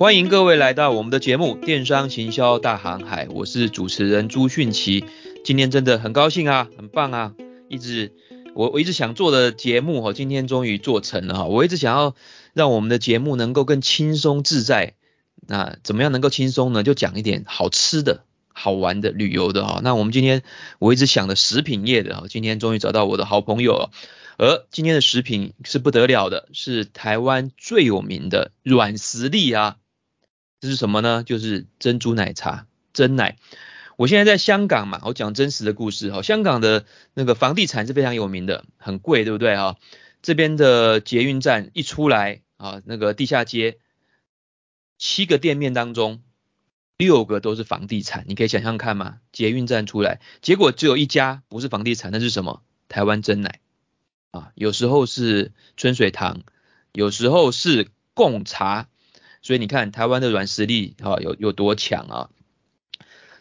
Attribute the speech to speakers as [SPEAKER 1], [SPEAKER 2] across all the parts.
[SPEAKER 1] 欢迎各位来到我们的节目《电商行销大航海》，我是主持人朱迅奇。今天真的很高兴啊，很棒啊！一直我我一直想做的节目哈，今天终于做成了哈。我一直想要让我们的节目能够更轻松自在。那怎么样能够轻松呢？就讲一点好吃的、好玩的、旅游的哈。那我们今天我一直想的食品业的哈，今天终于找到我的好朋友了。而今天的食品是不得了的，是台湾最有名的软实力啊！这是什么呢？就是珍珠奶茶，珍奶。我现在在香港嘛，我讲真实的故事哈。香港的那个房地产是非常有名的，很贵，对不对哈？这边的捷运站一出来啊，那个地下街七个店面当中，六个都是房地产，你可以想象看吗？捷运站出来，结果只有一家不是房地产，那是什么？台湾珍奶。啊，有时候是春水堂，有时候是贡茶，所以你看台湾的软实力啊有有多强啊！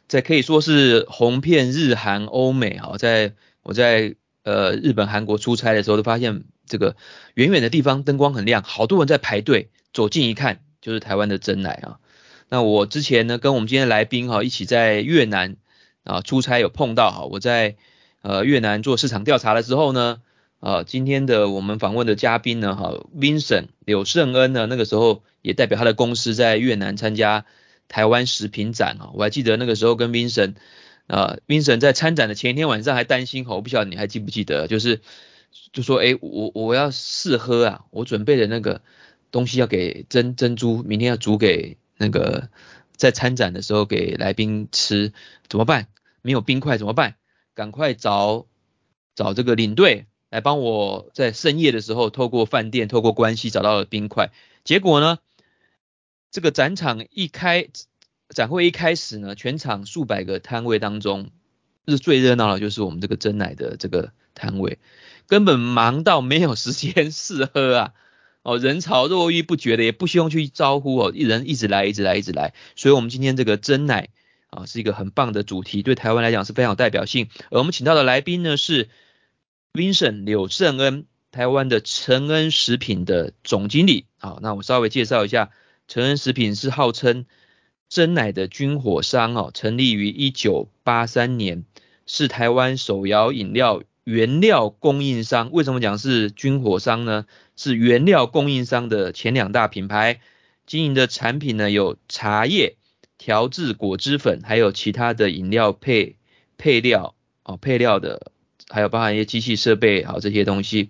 [SPEAKER 1] 在可以说是红遍日韩欧美啊，在我在呃日本韩国出差的时候，都发现这个远远的地方灯光很亮，好多人在排队，走近一看就是台湾的真奶啊。那我之前呢跟我们今天的来宾哈一起在越南啊出差有碰到哈，我在呃越南做市场调查的时候呢。啊，今天的我们访问的嘉宾呢，哈，Vincent 柳胜恩呢，那个时候也代表他的公司在越南参加台湾食品展啊，我还记得那个时候跟 Vincent，啊，Vincent 在参展的前一天晚上还担心，我不晓得你还记不记得，就是就说，哎，我我要试喝啊，我准备的那个东西要给珍珍珠，明天要煮给那个在参展的时候给来宾吃，怎么办？没有冰块怎么办？赶快找找这个领队。来帮我在深夜的时候，透过饭店、透过关系找到了冰块。结果呢，这个展场一开，展会一开始呢，全场数百个摊位当中，是最热闹的，就是我们这个真奶的这个摊位，根本忙到没有时间试喝啊！哦，人潮络绎不绝的，也不需要去招呼哦，一人一直来，一直来，一直来。所以，我们今天这个真奶啊，是一个很棒的主题，对台湾来讲是非常有代表性。而我们请到的来宾呢是。宾省柳胜恩，台湾的成恩食品的总经理。好，那我稍微介绍一下，成恩食品是号称真奶的军火商哦，成立于一九八三年，是台湾手摇饮料原料供应商。为什么讲是军火商呢？是原料供应商的前两大品牌，经营的产品呢有茶叶、调制果汁粉，还有其他的饮料配配料哦，配料的。还有包含一些机器设备，啊，这些东西，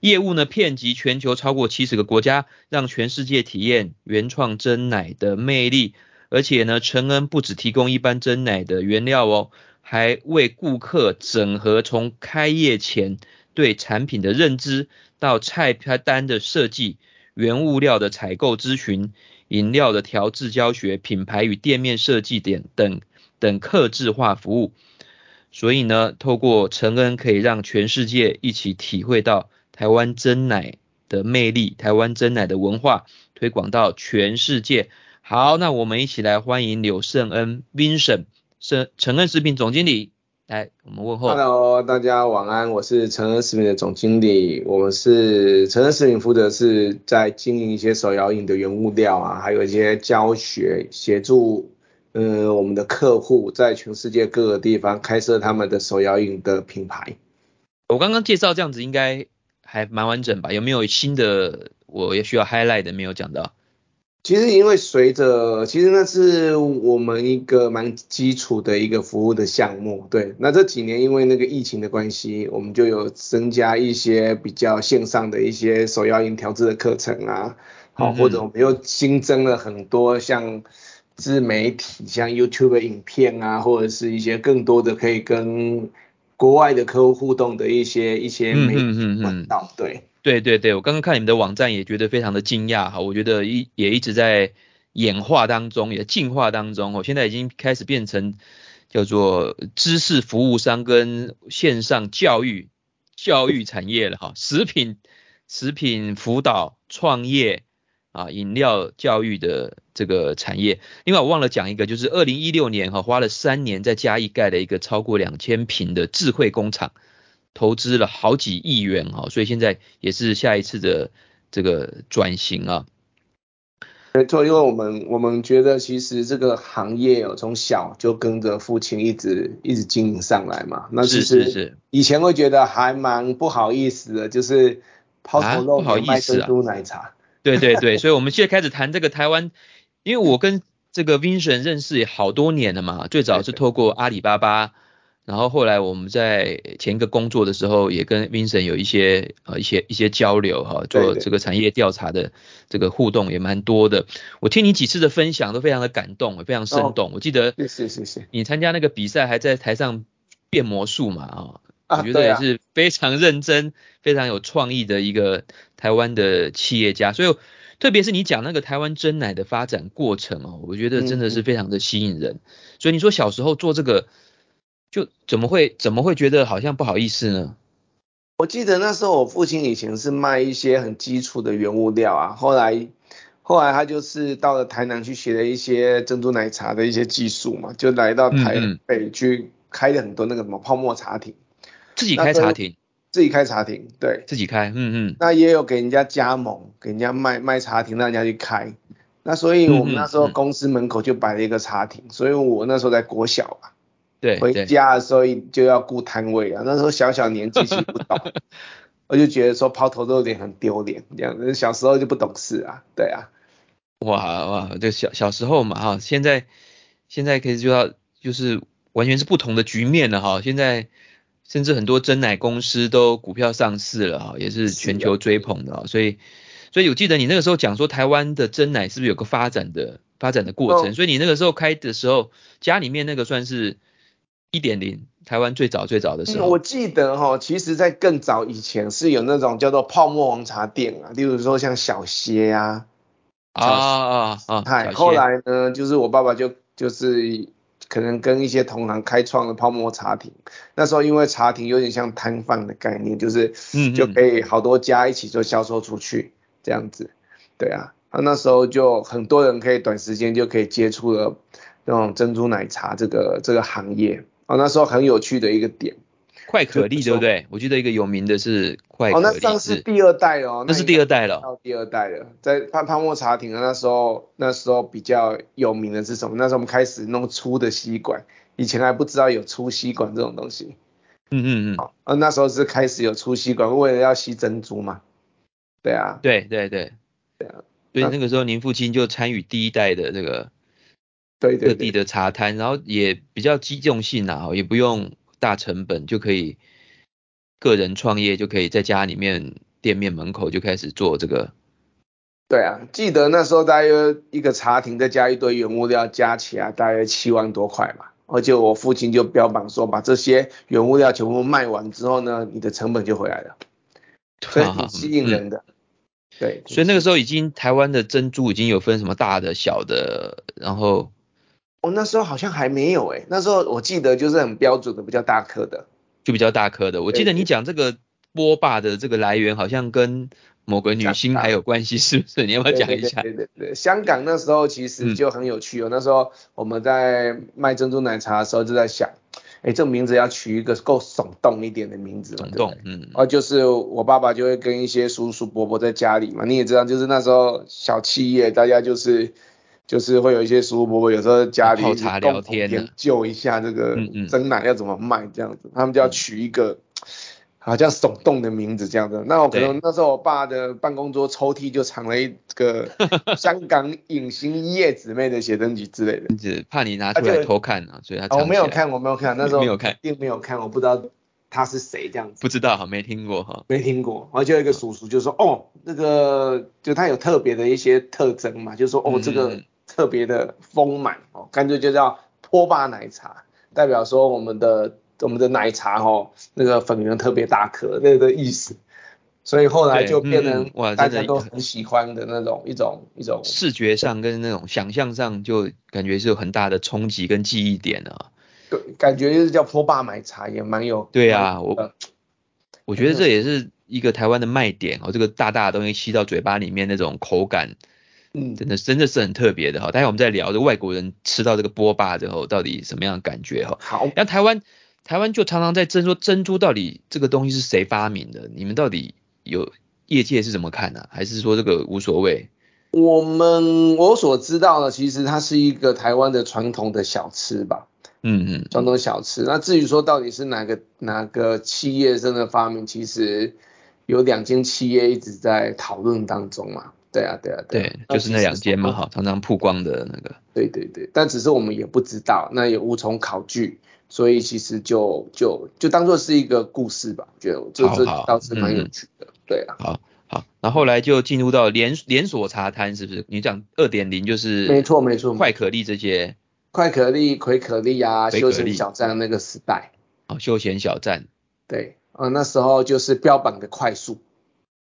[SPEAKER 1] 业务呢遍及全球超过七十个国家，让全世界体验原创真奶的魅力。而且呢，承恩不只提供一般真奶的原料哦，还为顾客整合从开业前对产品的认知，到菜单的设计、原物料的采购咨询、饮料的调制教学、品牌与店面设计点等等客制化服务。所以呢，透过承恩可以让全世界一起体会到台湾真奶的魅力，台湾真奶的文化推广到全世界。好，那我们一起来欢迎柳胜恩 Vincent，是承恩食品总经理，来我们问候。
[SPEAKER 2] Hello，大家晚安，我是承恩食品的总经理。我们是承恩食品负责是在经营一些手摇饮的原物料啊，还有一些教学协助。嗯，我们的客户在全世界各个地方开设他们的手摇饮的品牌。
[SPEAKER 1] 我刚刚介绍这样子应该还蛮完整吧？有没有新的我也需要 highlight 的没有讲到？
[SPEAKER 2] 其实因为随着，其实那是我们一个蛮基础的一个服务的项目。对，那这几年因为那个疫情的关系，我们就有增加一些比较线上的一些手摇饮调制的课程啊，好，或者我们又新增了很多像。自媒体像 YouTube 影片啊，或者是一些更多的可以跟国外的客户互动的一些一些媒体管道。对
[SPEAKER 1] 对对对，我刚刚看你们的网站也觉得非常的惊讶哈，我觉得一也一直在演化当中，也进化当中哦，现在已经开始变成叫做知识服务商跟线上教育教育产业了哈，食品食品辅导创业。啊，饮料教育的这个产业。另外，我忘了讲一个，就是二零一六年哈，花了三年在嘉义盖了一个超过两千平的智慧工厂，投资了好几亿元哈，所以现在也是下一次的这个转型啊。
[SPEAKER 2] 没错，因为我们我们觉得其实这个行业哦，从小就跟着父亲一直一直经营上来嘛。那其实以前会觉得还蛮不好意思的，就是抛头露脸卖珍珠奶茶。啊、
[SPEAKER 1] 对对对，所以我们现在开始谈这个台湾，因为我跟这个 Vincent 认识也好多年了嘛，最早是透过阿里巴巴。然后后来我们在前一个工作的时候，也跟 Vincent 有一些呃一些一些交流哈，做这个产业调查的这个互动也蛮多的。我听你几次的分享都非常的感动，非常生动。我记得
[SPEAKER 2] 是是是，
[SPEAKER 1] 你参加那个比赛还在台上变魔术嘛啊，我觉得也是非常认真、非常有创意的一个台湾的企业家。所以特别是你讲那个台湾珍奶的发展过程哦，我觉得真的是非常的吸引人。所以你说小时候做这个。就怎么会怎么会觉得好像不好意思呢？
[SPEAKER 2] 我记得那时候我父亲以前是卖一些很基础的原物料啊，后来后来他就是到了台南去学了一些珍珠奶茶的一些技术嘛，就来到台北去开了很多那个什么泡沫茶亭，
[SPEAKER 1] 自己开茶亭，
[SPEAKER 2] 自己开茶亭，对，
[SPEAKER 1] 自己开，嗯嗯，
[SPEAKER 2] 那也有给人家加盟，给人家卖卖茶亭，让人家去开，那所以我们那时候公司门口就摆了一个茶亭，所以我那时候在国小啊。
[SPEAKER 1] 对，
[SPEAKER 2] 回家的时候就要顾摊位啊，那时候小小年纪是不懂，我就觉得说抛头露脸很丢脸，这样子小时候就不懂事啊，对啊。
[SPEAKER 1] 哇哇，就小小时候嘛哈，现在现在可以就要就是完全是不同的局面了哈，现在甚至很多真奶公司都股票上市了哈，也是全球追捧的，所以所以我记得你那个时候讲说台湾的真奶是不是有个发展的发展的过程，所以你那个时候开的时候家里面那个算是。一点零，台湾最早最早的时候，
[SPEAKER 2] 嗯、我记得哈，其实在更早以前是有那种叫做泡沫红茶店啊，例如说像小歇啊，
[SPEAKER 1] 啊啊啊，
[SPEAKER 2] 嗨，后来呢，就是我爸爸就就是可能跟一些同行开创了泡沫茶亭，那时候因为茶亭有点像摊贩的概念，就是嗯。就可以好多家一起做销售出去这样子，对啊，那那时候就很多人可以短时间就可以接触了那种珍珠奶茶这个这个行业。哦，那时候很有趣的一个点，
[SPEAKER 1] 快可力对不对？我记得一个有名的是快可力。
[SPEAKER 2] 哦，那上是第二代哦，
[SPEAKER 1] 那是第二代了。
[SPEAKER 2] 到第二代了，在泡泡沫茶亭的那时候，那时候比较有名的是什么？那时候我们开始弄粗的吸管，以前还不知道有粗吸管这种东西。
[SPEAKER 1] 嗯嗯嗯。
[SPEAKER 2] 哦，呃，那时候是开始有粗吸管，为了要吸珍珠嘛。对啊。
[SPEAKER 1] 对对对。
[SPEAKER 2] 对啊。
[SPEAKER 1] 所以那个时候您父亲就参与第一代的这个。
[SPEAKER 2] 对，对，对，
[SPEAKER 1] 各地的茶摊，然后也比较机动性啊，也不用大成本就可以个人创业，就可以在家里面店面门口就开始做这个。
[SPEAKER 2] 对啊，记得那时候大约一个茶亭再加一堆原物料加起来大约七万多块嘛，而且我父亲就标榜说，把这些原物料全部卖完之后呢，你的成本就回来了，所以挺吸引人的。啊嗯、对，
[SPEAKER 1] 所以那个时候已经台湾的珍珠已经有分什么大的、小的，然后。
[SPEAKER 2] 哦，那时候好像还没有诶，那时候我记得就是很标准的比较大颗的，
[SPEAKER 1] 就比较大颗的。我记得你讲这个波霸的这个来源好像跟某个女星还有关系，是不是？你要不要讲一下？
[SPEAKER 2] 对对对对，香港那时候其实就很有趣哦。嗯、那时候我们在卖珍珠奶茶的时候就在想，哎，这个名字要取一个够耸动一点的名字嘛，
[SPEAKER 1] 耸动，嗯。
[SPEAKER 2] 哦，就是我爸爸就会跟一些叔叔伯伯在家里嘛，你也知道，就是那时候小企业大家就是。就是会有一些叔叔伯伯，有时候家里
[SPEAKER 1] 泡茶聊天，
[SPEAKER 2] 研究一下这个蒸奶要怎么卖这样子，嗯嗯、他们就要取一个好像耸动的名字这样子。那我可能那时候我爸的办公桌抽屉就藏了一个 香港影星叶子妹的写真集之类的，
[SPEAKER 1] 只怕你拿出来偷看啊，所以他、
[SPEAKER 2] 哦、我没有看，我没有看，那时候
[SPEAKER 1] 没有看，
[SPEAKER 2] 并没有看，我不知道他是谁这样子，
[SPEAKER 1] 不知道哈，没听过哈，
[SPEAKER 2] 没听过。而且有一个叔叔就说，哦，那个就他有特别的一些特征嘛，就是说，哦，这个。嗯特别的丰满哦，干脆就叫波霸奶茶，代表说我们的我们的奶茶哦，那个粉圆特别大颗那个意思，所以后来就变成，大家都很喜欢的那种一种一种
[SPEAKER 1] 视觉上跟那种想象上就感觉是有很大的冲击跟记忆点啊。
[SPEAKER 2] 对，感觉就是叫波霸奶茶也蛮有
[SPEAKER 1] 对啊，我我觉得这也是一个台湾的卖点哦，这个大大的东西吸到嘴巴里面那种口感。嗯，真的真的是很特别的哈。待会我们在聊，这外国人吃到这个波霸之后，到底什么样的感觉哈？
[SPEAKER 2] 好，
[SPEAKER 1] 那台湾台湾就常常在争说珍珠到底这个东西是谁发明的？你们到底有业界是怎么看呢、啊？还是说这个无所谓？
[SPEAKER 2] 我们我所知道的，其实它是一个台湾的传统的小吃吧。
[SPEAKER 1] 嗯嗯，
[SPEAKER 2] 传统小吃。那至于说到底是哪个哪个企业真的发明，其实有两间企业一直在讨论当中嘛。对啊，对啊，对啊。
[SPEAKER 1] 对，就是那两间嘛，哈，常常曝光的那个。
[SPEAKER 2] 对对对，但只是我们也不知道，那也无从考据，所以其实就就就当做是一个故事吧，我觉得这这倒是蛮有趣的。嗯、对啊。
[SPEAKER 1] 好。好，那后来就进入到连连锁茶摊，是不是？你讲二点零就是没错没错，快可立这些，
[SPEAKER 2] 快可立、葵可立啊，休闲小站那个时代，
[SPEAKER 1] 哦，休闲小站，
[SPEAKER 2] 对，啊，那时候就是标榜的快速，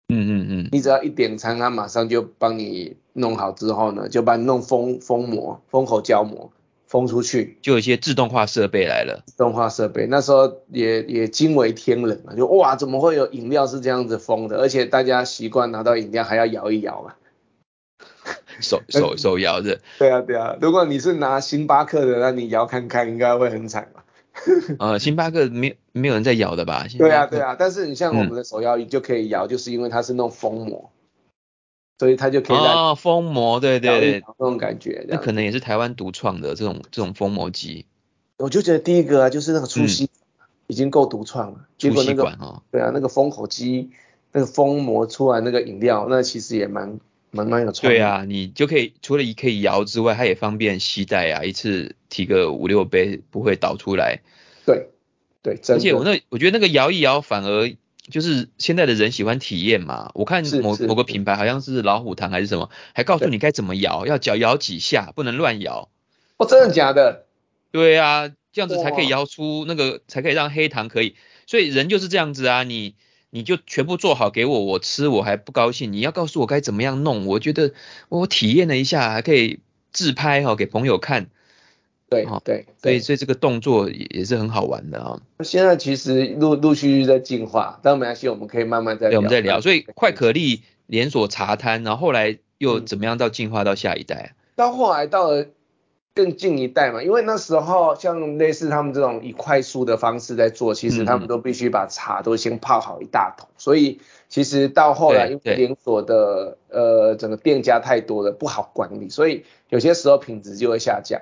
[SPEAKER 1] 嗯嗯嗯，
[SPEAKER 2] 你只要一点餐，他马上就帮你弄好之后呢，就帮你弄封封膜、封口胶膜。封出去，
[SPEAKER 1] 就有一些自动化设备来了。
[SPEAKER 2] 自动化设备那时候也也惊为天人啊，就哇，怎么会有饮料是这样子封的？而且大家习惯拿到饮料还要摇一摇嘛，
[SPEAKER 1] 手手 手摇着。
[SPEAKER 2] 对啊对啊，如果你是拿星巴克的，那你摇看看，应该会很惨吧？
[SPEAKER 1] 呃，星巴克没没有人在摇的吧？
[SPEAKER 2] 对啊对啊，但是你像我们的手摇椅就可以摇，嗯、就是因为它是那种封膜。所以它就可以
[SPEAKER 1] 哦，封膜，对对对，
[SPEAKER 2] 这种感觉，
[SPEAKER 1] 那可能也是台湾独创的这种这种封膜机。
[SPEAKER 2] 我就觉得第一个啊，就是那个粗吸，已经够独创了。
[SPEAKER 1] 粗吸
[SPEAKER 2] 管哦。对啊，那个封口机，那个封膜出来那个饮料，那其实也蛮蛮蛮有创意。
[SPEAKER 1] 对啊，你就可以除了可以摇之外，它也方便携带啊，一次提个五六杯不会倒出来。
[SPEAKER 2] 对对，
[SPEAKER 1] 而且我那我觉得那个摇一摇反而。就是现在的人喜欢体验嘛，我看某某个品牌好像是老虎糖还是什么，还告诉你该怎么摇，要脚摇几下，不能乱摇。
[SPEAKER 2] 哦，真的假的？
[SPEAKER 1] 对啊，这样子才可以摇出那个，才可以让黑糖可以。所以人就是这样子啊，你你就全部做好给我，我吃我还不高兴，你要告诉我该怎么样弄。我觉得我体验了一下，还可以自拍哈，给朋友看。
[SPEAKER 2] 对对，
[SPEAKER 1] 所以所以这个动作也也是很好玩的啊。
[SPEAKER 2] 现在其实陆陆续续在进化，但没关系，我们可以慢慢再聊。
[SPEAKER 1] 对，我们再聊。所以快可立连锁茶摊，然后后来又怎么样到进化到下一代？
[SPEAKER 2] 到后来到了更近一代嘛，因为那时候像类似他们这种以快速的方式在做，其实他们都必须把茶都先泡好一大桶，所以其实到后来因为连锁的呃整个店家太多了，不好管理，所以有些时候品质就会下降。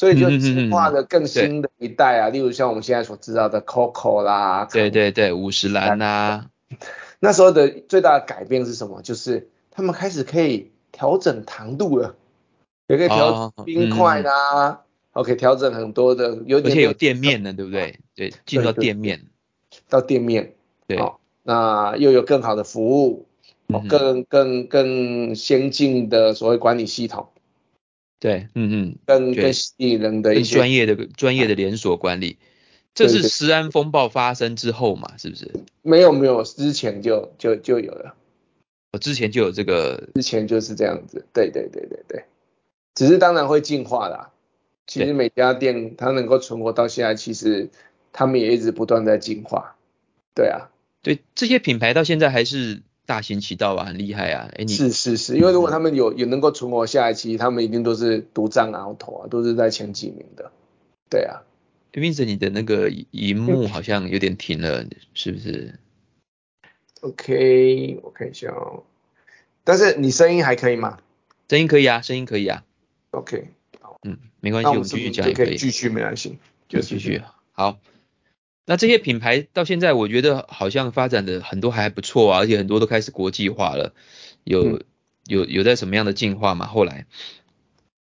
[SPEAKER 2] 所以就进化的更新的一代啊，例如像我们现在所知道的 Coco 啦，
[SPEAKER 1] 对对对，五十岚呐，
[SPEAKER 2] 那时候的最大的改变是什么？就是他们开始可以调整糖度了，也可以调冰块啦，OK，调整很多的，有点
[SPEAKER 1] 而且有店面的，对不对？对，进到店面，
[SPEAKER 2] 到店面，
[SPEAKER 1] 对，
[SPEAKER 2] 那又有更好的服务，更更更先进的所谓管理系统。
[SPEAKER 1] 对，嗯嗯，
[SPEAKER 2] 更更吸引人的一些
[SPEAKER 1] 专业的专业的连锁管理，这是食安风暴发生之后嘛，是不是？
[SPEAKER 2] 没有没有，之前就就就有了，
[SPEAKER 1] 我之前就有这个，
[SPEAKER 2] 之前就是这样子，对对对对对，只是当然会进化啦。其实每家店它能够存活到现在，其实他们也一直不断在进化，对啊，
[SPEAKER 1] 对这些品牌到现在还是。大行其道啊，很厉害啊！哎，你
[SPEAKER 2] 是是是，因为如果他们有有能够存活下来，其实他们一定都是独占鳌头啊，都是在前几名的。对啊
[SPEAKER 1] ，Vincent，你的那个荧幕好像有点停了，嗯、是不是
[SPEAKER 2] ？OK，我看一下哦。但是你声音还可以吗？
[SPEAKER 1] 声音可以啊，声音可以啊。
[SPEAKER 2] OK，
[SPEAKER 1] 嗯，没关系，我们继续讲也可以。
[SPEAKER 2] 继续没关系，
[SPEAKER 1] 就继续。好。那这些品牌到现在，我觉得好像发展的很多还不错啊，而且很多都开始国际化了。有、嗯、有有在什么样的进化吗？后来，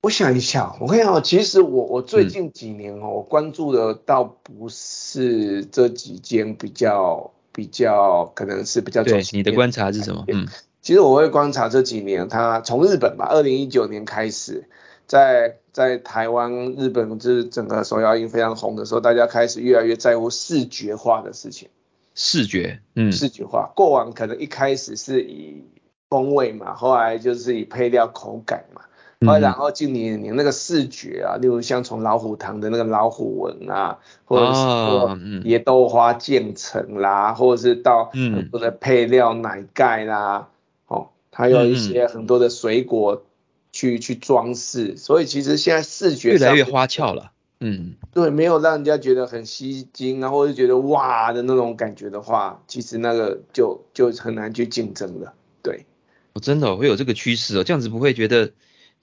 [SPEAKER 2] 我想一下，我看一下，其实我我最近几年哦，我关注的倒不是这几间比较比较，可能是比较。
[SPEAKER 1] 对，你的观察是什么？嗯，
[SPEAKER 2] 其实我会观察这几年，它从日本吧，二零一九年开始。在在台湾、日本，就是整个手摇饮非常红的时候，大家开始越来越在乎视觉化的事情。
[SPEAKER 1] 视觉，嗯，
[SPEAKER 2] 视觉化。过往可能一开始是以风味嘛，后来就是以配料口感嘛，然后近年年那个视觉啊，例如像从老虎堂的那个老虎纹啊，或者是野豆花渐层啦，或者是到很多的配料奶盖啦，哦，还有一些很多的水果。去去装饰，所以其实现在视觉
[SPEAKER 1] 越来越花俏了。嗯，
[SPEAKER 2] 对，没有让人家觉得很吸睛啊，或者觉得哇的那种感觉的话，其实那个就就很难去竞争了。对，
[SPEAKER 1] 哦，真的、哦、会有这个趋势哦，这样子不会觉得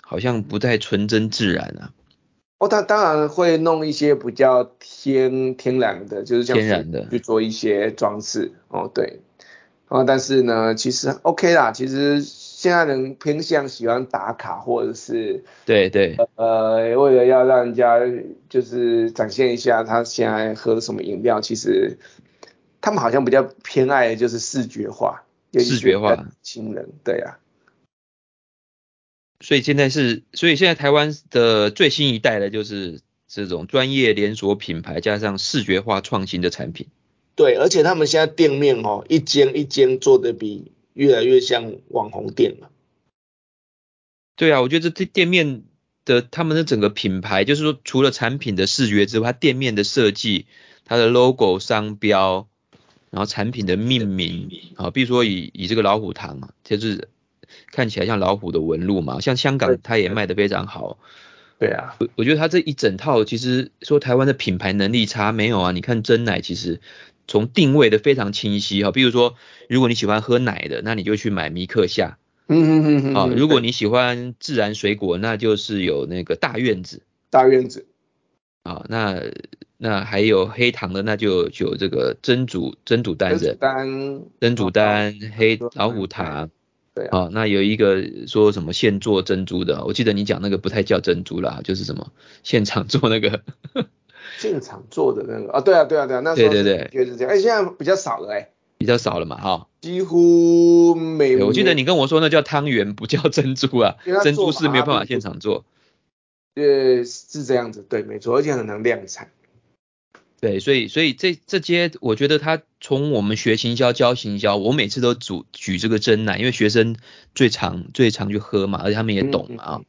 [SPEAKER 1] 好像不太纯真自然啊？
[SPEAKER 2] 哦，他当然会弄一些比较天天然的，就是像天然的去做一些装饰哦，对，哦，但是呢，其实 OK 啦，其实现在人偏向喜欢打卡或者是
[SPEAKER 1] 对对，
[SPEAKER 2] 呃，为了要让人家就是展现一下他现在喝的什么饮料，其实他们好像比较偏爱的就是视觉化。
[SPEAKER 1] 视觉化，
[SPEAKER 2] 情人对啊，
[SPEAKER 1] 所以现在是，所以现在台湾的最新一代的就是这种专业连锁品牌加上视觉化创新的产品。
[SPEAKER 2] 对，而且他们现在店面哦，一间一间做的比越来越像网红店了。
[SPEAKER 1] 对啊，我觉得这店面的他们的整个品牌，就是说除了产品的视觉之外，它店面的设计，它的 logo 商标。然后产品的命名啊，比如说以以这个老虎堂啊，就是看起来像老虎的纹路嘛，像香港它也卖得非常好。
[SPEAKER 2] 对啊，
[SPEAKER 1] 我我觉得它这一整套其实说台湾的品牌能力差没有啊？你看真奶其实从定位的非常清晰哈，比如说如果你喜欢喝奶的，那你就去买米克夏。
[SPEAKER 2] 嗯嗯嗯嗯。
[SPEAKER 1] 啊，如果你喜欢自然水果，那就是有那个大院子。
[SPEAKER 2] 大院子。
[SPEAKER 1] 啊，那。那还有黑糖的，那就有这个珍煮珍煮丹人，珍煮丹黑老虎糖，
[SPEAKER 2] 对啊，
[SPEAKER 1] 哦，那有一个说什么现做珍珠的，我记得你讲那个不太叫珍珠啦，就是什么现场做那个，
[SPEAKER 2] 现场做的那个啊，对啊对啊对啊，那时候对对对，就是这样，哎，现在比较少了哎，
[SPEAKER 1] 比较少了嘛哈，
[SPEAKER 2] 几乎没有，
[SPEAKER 1] 我记得你跟我说那叫汤圆，不叫珍珠啊，珍珠是没有办法现场做，
[SPEAKER 2] 呃，是这样子，对，没错，而且很难量产。
[SPEAKER 1] 对，所以所以这这些，我觉得他从我们学行销教行销，我每次都举举这个真奶，因为学生最常最常去喝嘛，而且他们也懂嘛啊。嗯嗯、所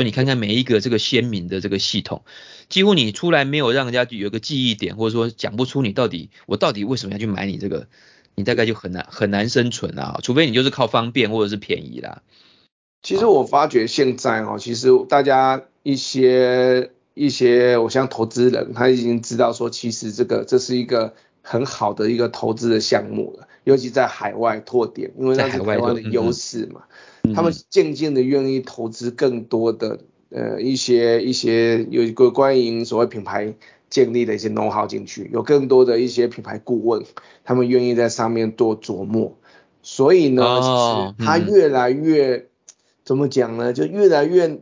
[SPEAKER 1] 以你看看每一个这个鲜明的这个系统，几乎你出来没有让人家有个记忆点，或者说讲不出你到底我到底为什么要去买你这个，你大概就很难很难生存啊，除非你就是靠方便或者是便宜啦。
[SPEAKER 2] 其实我发觉现在哦，其实大家一些。一些我像投资人，他已经知道说，其实这个这是一个很好的一个投资的项目了，尤其在海外拓点，因为那是台湾的优势嘛，嗯、他们渐渐的愿意投资更多的呃一些一些有一个关于所谓品牌建立的一些 know how 进去，有更多的一些品牌顾问，他们愿意在上面多琢磨，所以呢，哦、其实他越来越、嗯、怎么讲呢，就越来越。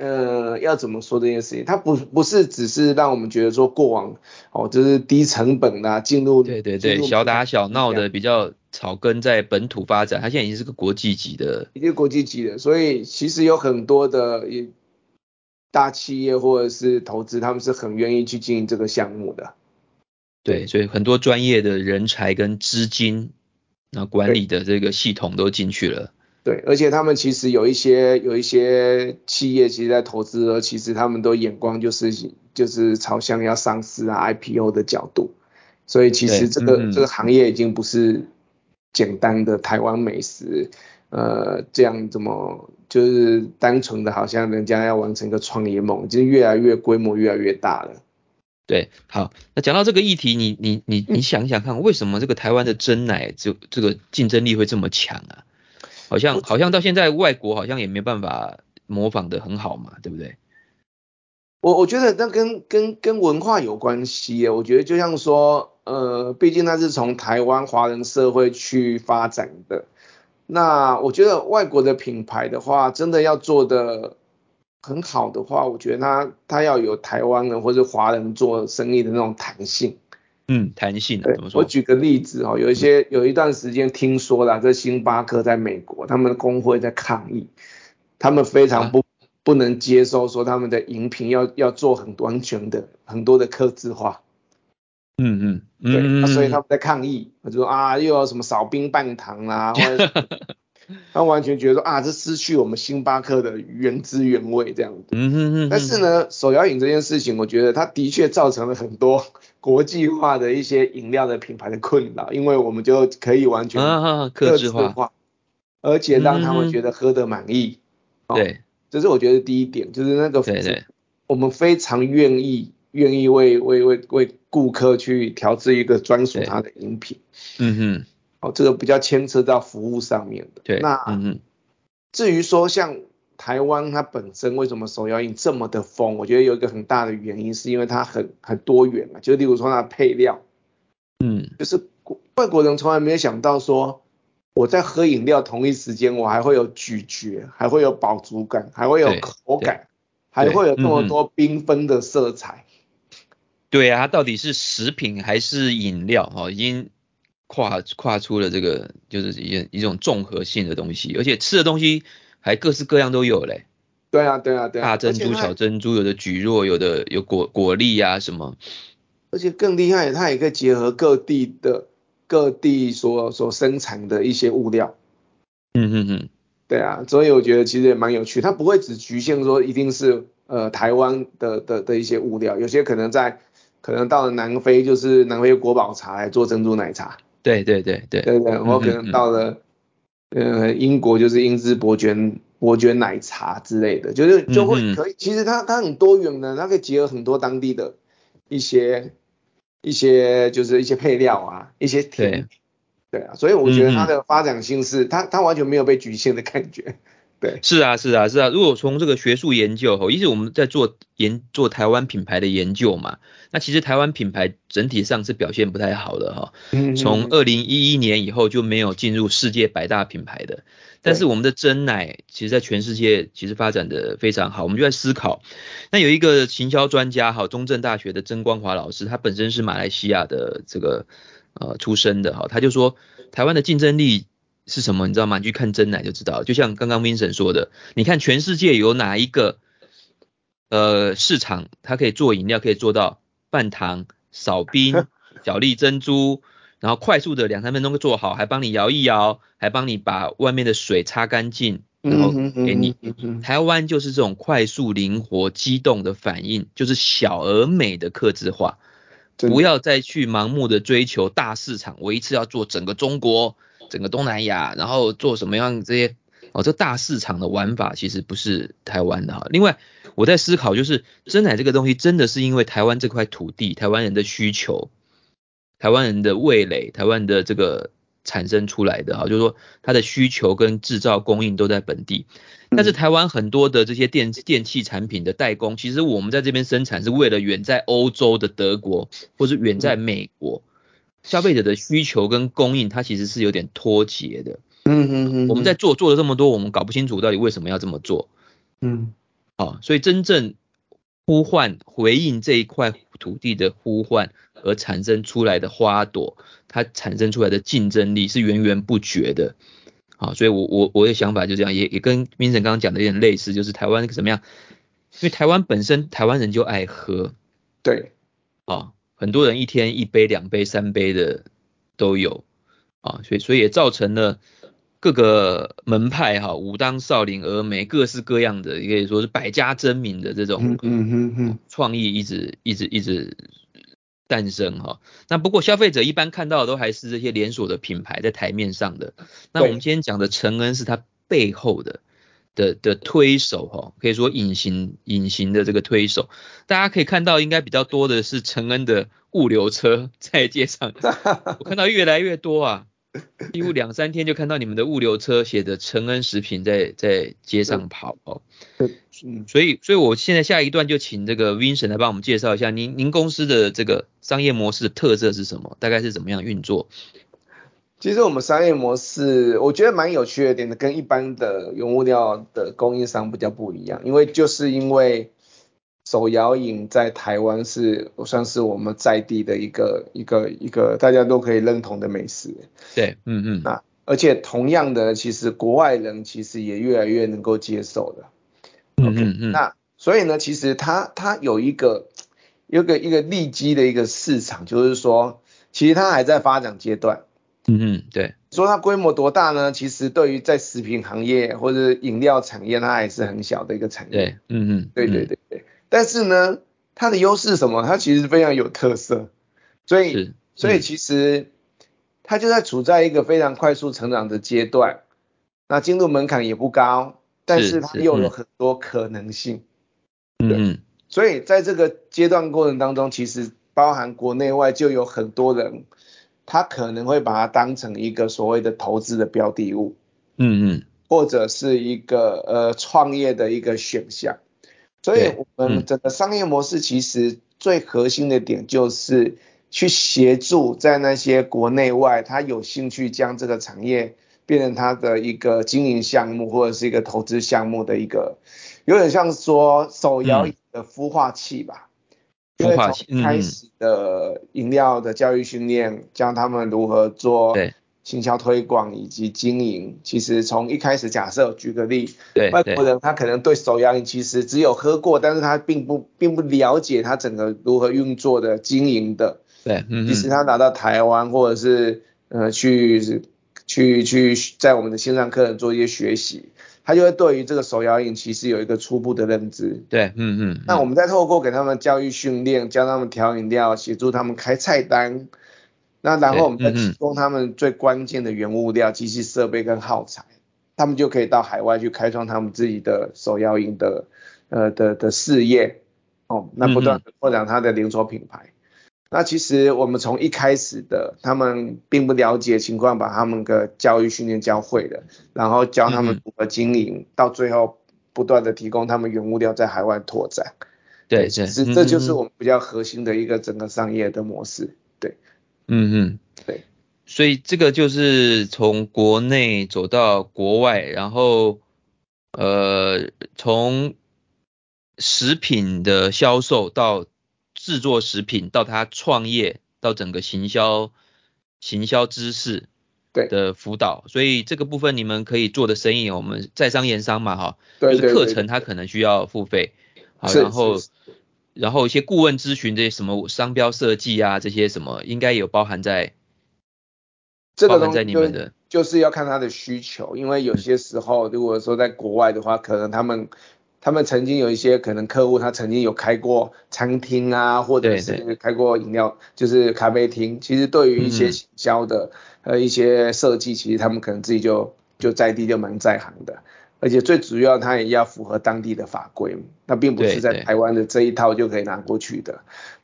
[SPEAKER 2] 呃，要怎么说这件事情？它不不是只是让我们觉得说过往哦，就是低成本啊，进入
[SPEAKER 1] 对对对，小打小闹的比较草根在本土发展，它现在已经是个国际级的，
[SPEAKER 2] 已经国际级的，所以其实有很多的大企业或者是投资，他们是很愿意去经营这个项目的。
[SPEAKER 1] 对，所以很多专业的人才跟资金，那管理的这个系统都进去了。
[SPEAKER 2] 对，而且他们其实有一些有一些企业，其实在投资的，其实他们都眼光就是就是朝向要上市啊 IPO 的角度，所以其实这个、嗯、这个行业已经不是简单的台湾美食，呃，这样怎么就是单纯的好像人家要完成一个创业梦，就是越来越规模越来越大了。
[SPEAKER 1] 对，好，那讲到这个议题，你你你你想想看，为什么这个台湾的真奶就这个竞争力会这么强啊？好像好像到现在外国好像也没办法模仿的很好嘛，对不对？
[SPEAKER 2] 我我觉得那跟跟跟文化有关系，我觉得就像说，呃，毕竟那是从台湾华人社会去发展的。那我觉得外国的品牌的话，真的要做的很好的话，我觉得它它要有台湾人或者华人做生意的那种弹性。
[SPEAKER 1] 嗯，弹性、啊、怎么说？
[SPEAKER 2] 我举个例子哦，有一些有一段时间听说了，这星巴克在美国，他们的工会在抗议，他们非常不、啊、不能接受说他们的饮品要要做很完全的很多的客制化。
[SPEAKER 1] 嗯嗯，嗯
[SPEAKER 2] 对，
[SPEAKER 1] 嗯、
[SPEAKER 2] 所以他们在抗议，就说啊，又要什么少冰半糖啦、啊，或者 他完全觉得说啊，这失去我们星巴克的原汁原味这样子。
[SPEAKER 1] 嗯嗯嗯。
[SPEAKER 2] 但是呢，手摇饮这件事情，我觉得它的确造成了很多。国际化的一些饮料的品牌的困扰，因为我们就可以完全客制化，化，而且让他们觉得喝得满意。
[SPEAKER 1] 嗯哦、对，
[SPEAKER 2] 这是我觉得第一点，就是那个
[SPEAKER 1] 对对，
[SPEAKER 2] 我们非常愿意愿意为为为为顾客去调制一个专属他的饮品。
[SPEAKER 1] 嗯哼，
[SPEAKER 2] 哦，这个比较牵扯到服务上面的。
[SPEAKER 1] 对，
[SPEAKER 2] 那
[SPEAKER 1] 嗯嗯，
[SPEAKER 2] 至于说像台湾它本身为什么手摇饮这么的疯，我觉得有一个很大的原因是因为它很很多元嘛，就例如说它的配料，
[SPEAKER 1] 嗯，
[SPEAKER 2] 就是外国人从来没有想到说。我在喝饮料同一时间，我还会有咀嚼，还会有饱足感，还会有口感，还会有这么多缤纷的色彩。
[SPEAKER 1] 对啊，它到底是食品还是饮料？哈，已经跨跨出了这个，就是一一种综合性的东西，而且吃的东西还各式各样都有嘞。
[SPEAKER 2] 对啊，对啊，对啊，
[SPEAKER 1] 大珍珠、小珍珠，有的橘若，有的有果果粒啊什么。
[SPEAKER 2] 而且更厉害，它也可以结合各地的。各地所所生产的一些物料，
[SPEAKER 1] 嗯嗯嗯，
[SPEAKER 2] 对啊，所以我觉得其实也蛮有趣，它不会只局限说一定是呃台湾的的的一些物料，有些可能在可能到了南非就是南非国宝茶来做珍珠奶茶，
[SPEAKER 1] 对对对对。
[SPEAKER 2] 对对，我可能到了呃英国就是英姿伯爵伯爵奶茶之类的，就是就会可以，其实它它很多元的，它可以结合很多当地的一些。一些就是一些配料啊，一些甜，对，对啊，所以我觉得它的发展性是，它它完全没有被局限的感觉，对，
[SPEAKER 1] 是啊是啊是啊，如果从这个学术研究吼，一直我们在做研做台湾品牌的研究嘛，那其实台湾品牌整体上是表现不太好的哈，从二零一一年以后就没有进入世界百大品牌的。但是我们的真奶，其实在全世界其实发展的非常好，我们就在思考。那有一个行销专家哈，中正大学的曾光华老师，他本身是马来西亚的这个呃出身的哈，他就说台湾的竞争力是什么？你知道吗？你去看真奶就知道。就像刚刚 Vincent 说的，你看全世界有哪一个呃市场，它可以做饮料，可以做到半糖、少冰、小粒珍珠。然后快速的两三分钟做好，还帮你摇一摇，还帮你把外面的水擦干净，然后给你。台湾就是这种快速、灵活、机动的反应，就是小而美的客制化。不要再去盲目的追求大市场，我一次要做整个中国、整个东南亚，然后做什么样这些哦，这大市场的玩法其实不是台湾的哈。另外，我在思考就是真奶这个东西真的是因为台湾这块土地、台湾人的需求。台湾人的味蕾，台湾的这个产生出来的哈，就是说它的需求跟制造供应都在本地，但是台湾很多的这些电电器产品的代工，其实我们在这边生产是为了远在欧洲的德国，或是远在美国，消费者的需求跟供应，它其实是有点脱节的。
[SPEAKER 2] 嗯嗯嗯，
[SPEAKER 1] 我们在做做了这么多，我们搞不清楚到底为什么要这么做。
[SPEAKER 2] 嗯，
[SPEAKER 1] 好，所以真正呼唤回应这一块土地的呼唤。而产生出来的花朵，它产生出来的竞争力是源源不绝的，好，所以我我我的想法就这样，也也跟 Vincent 刚刚讲的有点类似，就是台湾那个怎么样？因为台湾本身台湾人就爱喝，
[SPEAKER 2] 对，
[SPEAKER 1] 啊，很多人一天一杯、两杯、三杯的都有，啊，所以所以也造成了各个门派哈，武当、少林、峨眉，各式各样的，也可以说是百家争鸣的这种，创意一直一直一直。诞生哈，那不过消费者一般看到的都还是这些连锁的品牌在台面上的。那我们今天讲的承恩是它背后的的的推手哈，可以说隐形隐形的这个推手。大家可以看到，应该比较多的是承恩的物流车在街上，我看到越来越多啊。几乎两三天就看到你们的物流车写着承恩食品在在街上跑哦，嗯，所以所以我现在下一段就请这个 Vincent 来帮我们介绍一下您您公司的这个商业模式的特色是什么，大概是怎么样运作？
[SPEAKER 2] 其实我们商业模式我觉得蛮有趣的点的，跟一般的原物料的供应商比较不一样，因为就是因为。手摇饮在台湾是算是我们在地的一个一个一个大家都可以认同的美食。
[SPEAKER 1] 对，嗯嗯。
[SPEAKER 2] 啊，而且同样的，其实国外人其实也越来越能够接受的。
[SPEAKER 1] 嗯嗯嗯。
[SPEAKER 2] 那所以呢，其实它它有一个有一个一个利基的一个市场，就是说，其实它还在发展阶段。
[SPEAKER 1] 嗯嗯，对。
[SPEAKER 2] 说它规模多大呢？其实对于在食品行业或者饮料产业，它还是很小的一个产业。
[SPEAKER 1] 对，嗯嗯，
[SPEAKER 2] 对对对对。但是呢，它的优势什么？它其实非常有特色，所以所以其实它就在处在一个非常快速成长的阶段，那进入门槛也不高，但是它又有很多可能性。
[SPEAKER 1] 嗯，
[SPEAKER 2] 所以在这个阶段过程当中，其实包含国内外就有很多人他可能会把它当成一个所谓的投资的标的物，
[SPEAKER 1] 嗯嗯，
[SPEAKER 2] 或者是一个呃创业的一个选项。所以我们整个商业模式其实最核心的点就是去协助在那些国内外他有兴趣将这个产业变成他的一个经营项目或者是一个投资项目的一个，有点像说手摇饮的孵化器吧。孵化器。开始的饮料的教育训练，教他们如何做。对。行销推广以及经营，其实从一开始假设，举个例，外国人他可能对手摇饮其实只有喝过，但是他并不并不了解他整个如何运作的经营的，对，嗯，即使他拿到台湾或者是呃去去去在我们的线上课程做一些学习，他就会对于这个手摇饮其实有一个初步的认知，对，嗯嗯，那我们再透过给他们教育训练，教他们调饮料，协助他们开菜单。那然后我们再提供他们最关键的原物料、机器设备跟耗材，他们就可以到海外去开创他们自己的手摇饮的呃的的事业哦，那不断的扩展他的连锁品牌。那其实我们从一开始的他们并不了解情况，把他们的教育训练教会了，然后教他们如何经营，到最后不断的提供他们原物料在海外拓展。对，是这就是我们比较核心的一个整个商业的模式。
[SPEAKER 1] 对嗯嗯，对，所以这个就是从国内走到国外，然后呃，从食品的销售到制作食品，到他创业，到整个行销行销知识对。的辅导，所以这个部分你们可以做的生意，我们在商言商嘛哈，就是课程它可能需要付费，好，然后。然后一些顾问咨询这些什么商标设计啊，这些什么应该有包含在
[SPEAKER 2] 这个东西，在你们的就是要看他的需求，因为有些时候如果说在国外的话，可能他们他们曾经有一些可能客户他曾经有开过餐厅啊，或者是开过饮料就是咖啡厅，其实对于一些行销的呃一些设计，其实他们可能自己就就在地就蛮在行的。而且最主要，他也要符合当地的法规，那并不是在台湾的这一套就可以拿过去的。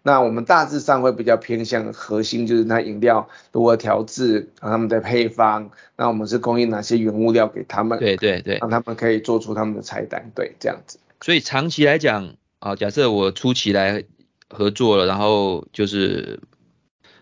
[SPEAKER 2] 那我们大致上会比较偏向核心，就是那饮料如何调制，他们的配方，那我们是供应哪些原物料给他们，对对对，让他们可以做出他们的菜单，对，这样子。
[SPEAKER 1] 所以长期来讲，啊，假设我初期来合作了，然后就是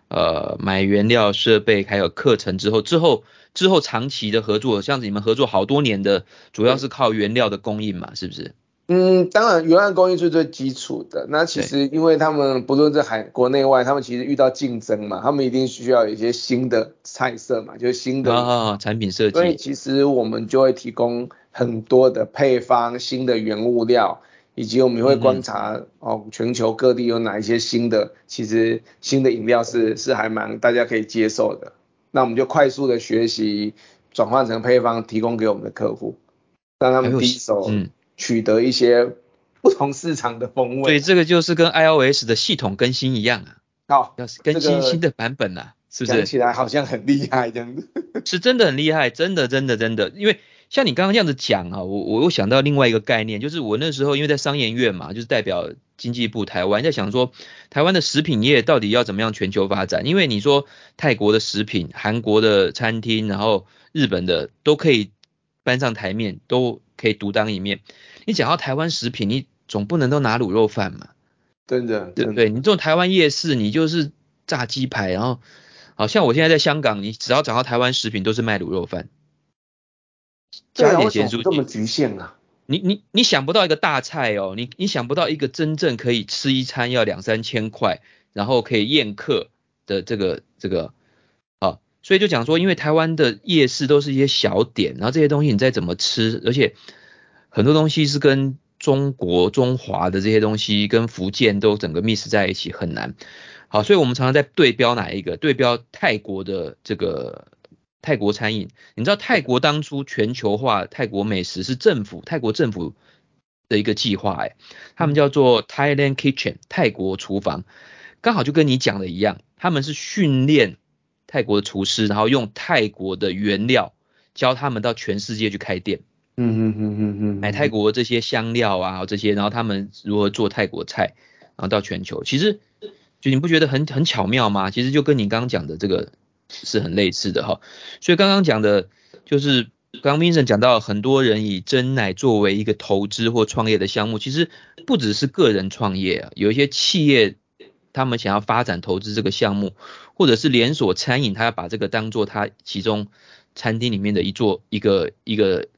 [SPEAKER 1] 呃买原料、设备还有课程之后，之后。之后长期的合作，像你们合作好多年的，主要是靠原料的供应嘛，是不是？
[SPEAKER 2] 嗯，当然原案供应是最基础的。那其实因为他们不论在海国内外，他们其实遇到竞争嘛，他们一定需要有一些新的菜色嘛，就是新的
[SPEAKER 1] 啊产品设计。
[SPEAKER 2] 所以其实我们就会提供很多的配方、新的原物料，以及我们会观察、嗯、哦全球各地有哪一些新的，其实新的饮料是是还蛮大家可以接受的。那我们就快速的学习，转换成配方，提供给我们的客户，让他们第一手取得一些不同市场的风味。
[SPEAKER 1] 所以这个就是跟 iOS 的系统更新一样啊，
[SPEAKER 2] 好，
[SPEAKER 1] 要更新新的版本啊，是不是？
[SPEAKER 2] 讲起来好像很厉害这样子。
[SPEAKER 1] 是真的很厉害，真的真的真的，因为。像你刚刚这样子讲啊，我我又想到另外一个概念，就是我那时候因为在商研院嘛，就是代表经济部台湾，在想说台湾的食品业到底要怎么样全球发展？因为你说泰国的食品、韩国的餐厅，然后日本的都可以搬上台面，都可以独当一面。你讲到台湾食品，你总不能都拿卤肉饭嘛？
[SPEAKER 2] 真的，
[SPEAKER 1] 对不对？你这种台湾夜市，你就是炸鸡排，然后好像我现在在香港，你只要找到台湾食品，都是卖卤肉饭。加点咸酥鸡，
[SPEAKER 2] 这么局限啊？
[SPEAKER 1] 你你你想不到一个大菜哦，你你想不到一个真正可以吃一餐要两三千块，然后可以宴客的这个这个啊，所以就讲说，因为台湾的夜市都是一些小点，然后这些东西你再怎么吃，而且很多东西是跟中国中华的这些东西跟福建都整个 mix 在一起很难。好，所以我们常常在对标哪一个？对标泰国的这个。泰国餐饮，你知道泰国当初全球化泰国美食是政府泰国政府的一个计划，哎，他们叫做 Thailand Kitchen 泰国厨房，刚好就跟你讲的一样，他们是训练泰国的厨师，然后用泰国的原料教他们到全世界去开店，嗯嗯嗯嗯嗯，买泰国这些香料啊这些，然后他们如何做泰国菜，然后到全球，其实就你不觉得很很巧妙吗？其实就跟你刚刚讲的这个。是很类似的哈。所以刚刚讲的就是刚刚 Vincent 讲到，很多人以真奶作为一个投资或创业的项目，其实不只是个人创业啊，有一些企业他们想要发展投资这个项目，或者是连锁餐饮，他要把这个当做他其中餐厅里面的一座一个一个。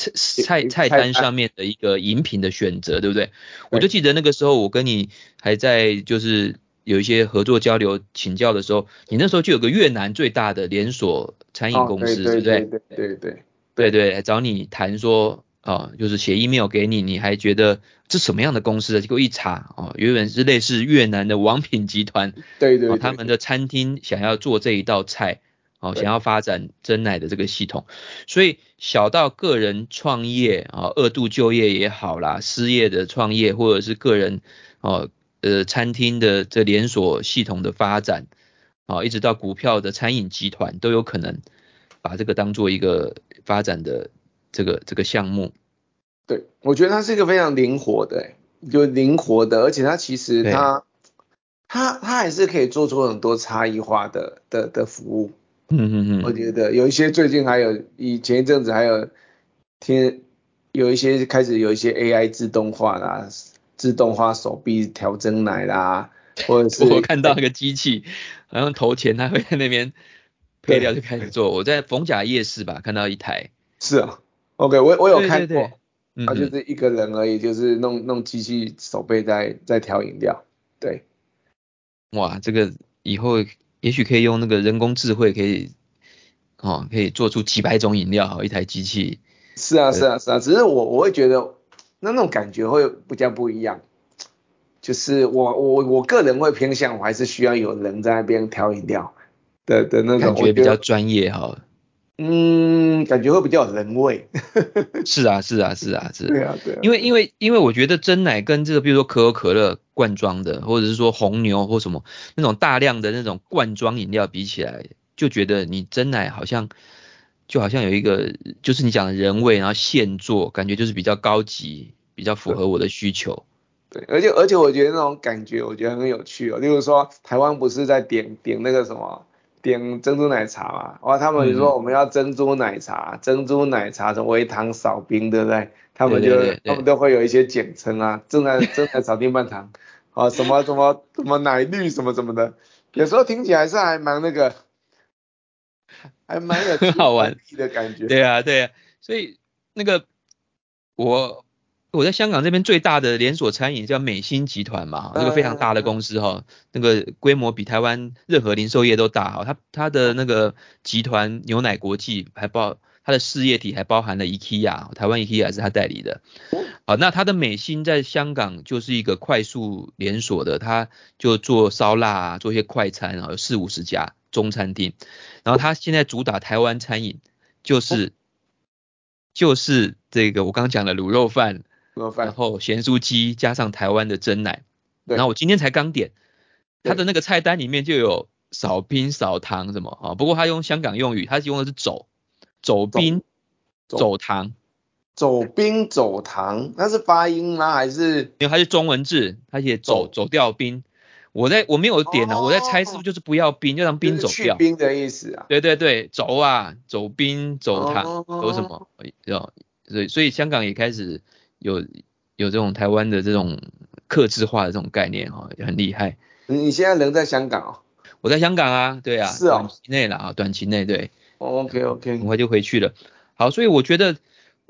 [SPEAKER 1] 菜菜菜单上面的一个饮品的选择，对不对？我就记得那个时候，我跟你还在就是有一些合作交流请教的时候，你那时候就有个越南最大的连锁餐饮公司，对不对？
[SPEAKER 2] 对对对
[SPEAKER 1] 对对，找你谈说啊，就是写 email 给你，你还觉得这什么样的公司？结果一查啊，原本是类似越南的王品集团，
[SPEAKER 2] 对对，
[SPEAKER 1] 他们的餐厅想要做这一道菜。哦，想要发展珍奶的这个系统，所以小到个人创业啊，二度就业也好啦，失业的创业或者是个人哦呃餐厅的这连锁系统的发展啊，一直到股票的餐饮集团都有可能把这个当做一个发展的这个这个项目。
[SPEAKER 2] 对，我觉得它是一个非常灵活的，就灵活的，而且它其实它它它还是可以做出很多差异化的的的服务。
[SPEAKER 1] 嗯嗯嗯，
[SPEAKER 2] 我觉得有一些最近还有以前一阵子还有听有一些开始有一些 AI 自动化啦，自动化手臂调整奶啦，或者是
[SPEAKER 1] 我看到那个机器好像投钱，他会在那边配料就开始做。我在逢甲夜市吧看到一台，
[SPEAKER 2] 是啊，OK，我我有看过，
[SPEAKER 1] 对对对嗯、
[SPEAKER 2] 他就是一个人而已，就是弄弄机器手背在在调饮料，对，
[SPEAKER 1] 哇，这个以后。也许可以用那个人工智慧，可以哦，可以做出几百种饮料，一台机器。
[SPEAKER 2] 是啊，是啊，是啊，只是我我会觉得那那种感觉会比较不一样。就是我我我个人会偏向，我还是需要有人在那边调饮料的的那种
[SPEAKER 1] 感觉比较专业哈。
[SPEAKER 2] 嗯，感觉会比较有人味。
[SPEAKER 1] 是啊，是啊，是啊，是。
[SPEAKER 2] 对啊，对啊。
[SPEAKER 1] 因为因为因为我觉得真奶跟这个，比如说可口可乐罐装的，或者是说红牛或什么那种大量的那种罐装饮料比起来，就觉得你真奶好像就好像有一个就是你讲的人味，然后现做，感觉就是比较高级，比较符合我的需求。
[SPEAKER 2] 对，而且而且我觉得那种感觉，我觉得很有趣哦。例如说，台湾不是在点点那个什么？点珍珠奶茶嘛，哇，他们说我们要珍珠奶茶，嗯、珍珠奶茶什么微糖少冰，对不对？他们就他们都会有一些简称啊，正奶 正奶少冰半糖，啊，什么什么什么奶绿什么什么的，有时候听起来是还蛮那个，还蛮有很
[SPEAKER 1] 好玩
[SPEAKER 2] 的感觉。
[SPEAKER 1] 对啊，对啊，所以那个我。我在香港这边最大的连锁餐饮叫美心集团嘛，一个非常大的公司哈，那个规模比台湾任何零售业都大哈，它它的那个集团牛奶国际还包它的事业体还包含了 IKEA，台湾 IKEA 是它代理的，好，那它的美心在香港就是一个快速连锁的，它就做烧腊啊，做一些快餐啊，有四五十家中餐厅，然后它现在主打台湾餐饮，就是就是这个我刚刚讲的卤肉饭。然后咸酥鸡加上台湾的珍奶，然后我今天才刚点，他的那个菜单里面就有少冰少糖什么啊，不过他用香港用语，他用的是走走冰走糖
[SPEAKER 2] 走冰走糖，那是发音吗？还是
[SPEAKER 1] 因为它是中文字，它写走走掉冰，我在我没有点呢，我在猜是不是就是不要冰，就让冰走掉，
[SPEAKER 2] 冰的意思啊？
[SPEAKER 1] 对对对，走啊走冰走糖走什么？所以所以香港也开始。有有这种台湾的这种克制化的这种概念哈，也很厉害。
[SPEAKER 2] 你你现在人在香港哦？
[SPEAKER 1] 我在香港啊，对啊，
[SPEAKER 2] 是哦，
[SPEAKER 1] 短期内了啊，短期内对。
[SPEAKER 2] OK OK，
[SPEAKER 1] 很快就回去了。好，所以我觉得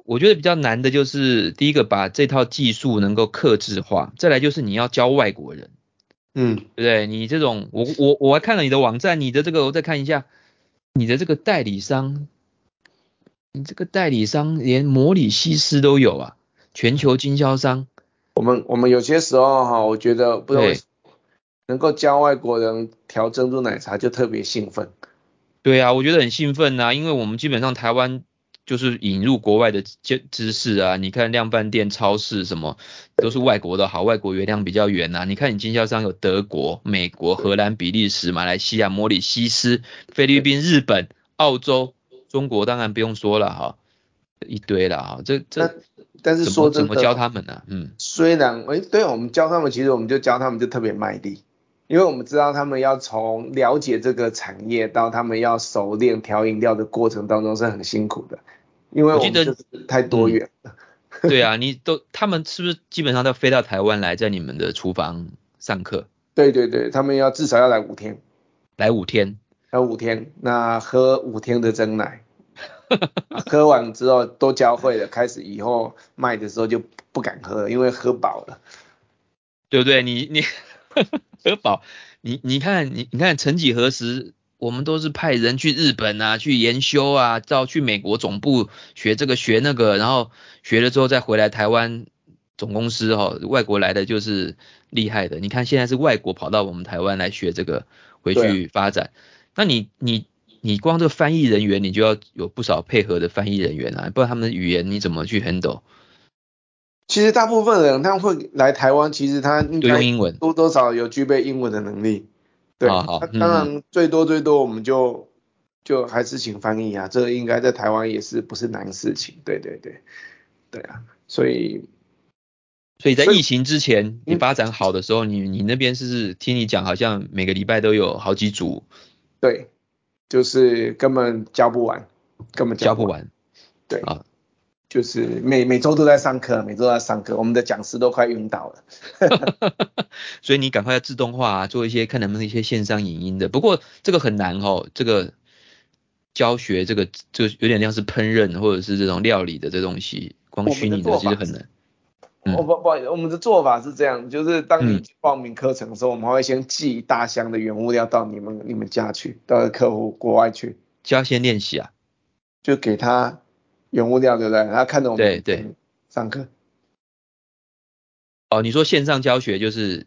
[SPEAKER 1] 我觉得比较难的就是第一个把这套技术能够克制化，再来就是你要教外国人，
[SPEAKER 2] 嗯，
[SPEAKER 1] 对不对？你这种我我我还看了你的网站，你的这个我再看一下，你的这个代理商，你这个代理商连摩里西斯都有啊。全球经销商，
[SPEAKER 2] 我们我们有些时候哈，我觉得不能够教外国人调珍珠奶茶就特别兴奋。
[SPEAKER 1] 对啊，我觉得很兴奋呐，因为我们基本上台湾就是引入国外的知知识啊，你看量贩店、超市什么都是外国的好，外国原料比较远呐。你看你经销商有德国、美国、荷兰、比利时、马来西亚、摩里西斯、菲律宾、日本、澳洲、中国，当然不用说了哈，一堆了哈，这这。
[SPEAKER 2] 但是说真的，
[SPEAKER 1] 怎么教他们呢？嗯，
[SPEAKER 2] 虽然诶、欸，对，我们教他们，其实我们就教他们就特别卖力。因为我们知道他们要从了解这个产业到他们要熟练调饮料的过程当中是很辛苦的，因为我觉得太多元了。
[SPEAKER 1] 嗯、对啊，你都他们是不是基本上都飞到台湾来，在你们的厨房上课？
[SPEAKER 2] 对对对，他们要至少要来五天，
[SPEAKER 1] 来五天，
[SPEAKER 2] 来五天，那喝五天的蒸奶，喝完之后都教会了，开始以后卖的时候就不敢喝了，因为喝饱了，
[SPEAKER 1] 对不对？你你 喝饱，你你看你你看，曾几何时，我们都是派人去日本啊，去研修啊，到去美国总部学这个学那个，然后学了之后再回来台湾。总公司哦，外国来的就是厉害的。你看现在是外国跑到我们台湾来学这个，回去发展。那你你你光这个翻译人员，你就要有不少配合的翻译人员啊，不然他们的语言你怎么去 handle？
[SPEAKER 2] 其实大部分人他会来台湾，其实他应该
[SPEAKER 1] 用英文，
[SPEAKER 2] 多多少有具备英文的能力。对，
[SPEAKER 1] 好好
[SPEAKER 2] 当然最多最多我们就就还是请翻译啊，这个应该在台湾也是不是难事情。对对对，对啊，所以。
[SPEAKER 1] 所以在疫情之前，你发展好的时候，你你那边是不是听你讲，好像每个礼拜都有好几组？
[SPEAKER 2] 对，就是根本教不完，根本教不完。对啊，就是每每周都在上课，每周都在上课，我们的讲师都快晕倒了。
[SPEAKER 1] 所以你赶快要自动化啊，做一些看能不能一些线上影音的。不过这个很难哦，这个教学这个就有点像是烹饪或者是这种料理的这东西，光虚拟的其实很难。
[SPEAKER 2] 我不不好意思，我们的做法是这样，就是当你报名课程的时候，嗯、我们会先寄一大箱的原物料到你们你们家去，到客户国外去，
[SPEAKER 1] 就要先练习啊，
[SPEAKER 2] 就给他原物料，对不对？他看着我们
[SPEAKER 1] 对对。
[SPEAKER 2] 上课。
[SPEAKER 1] 哦，你说线上教学就是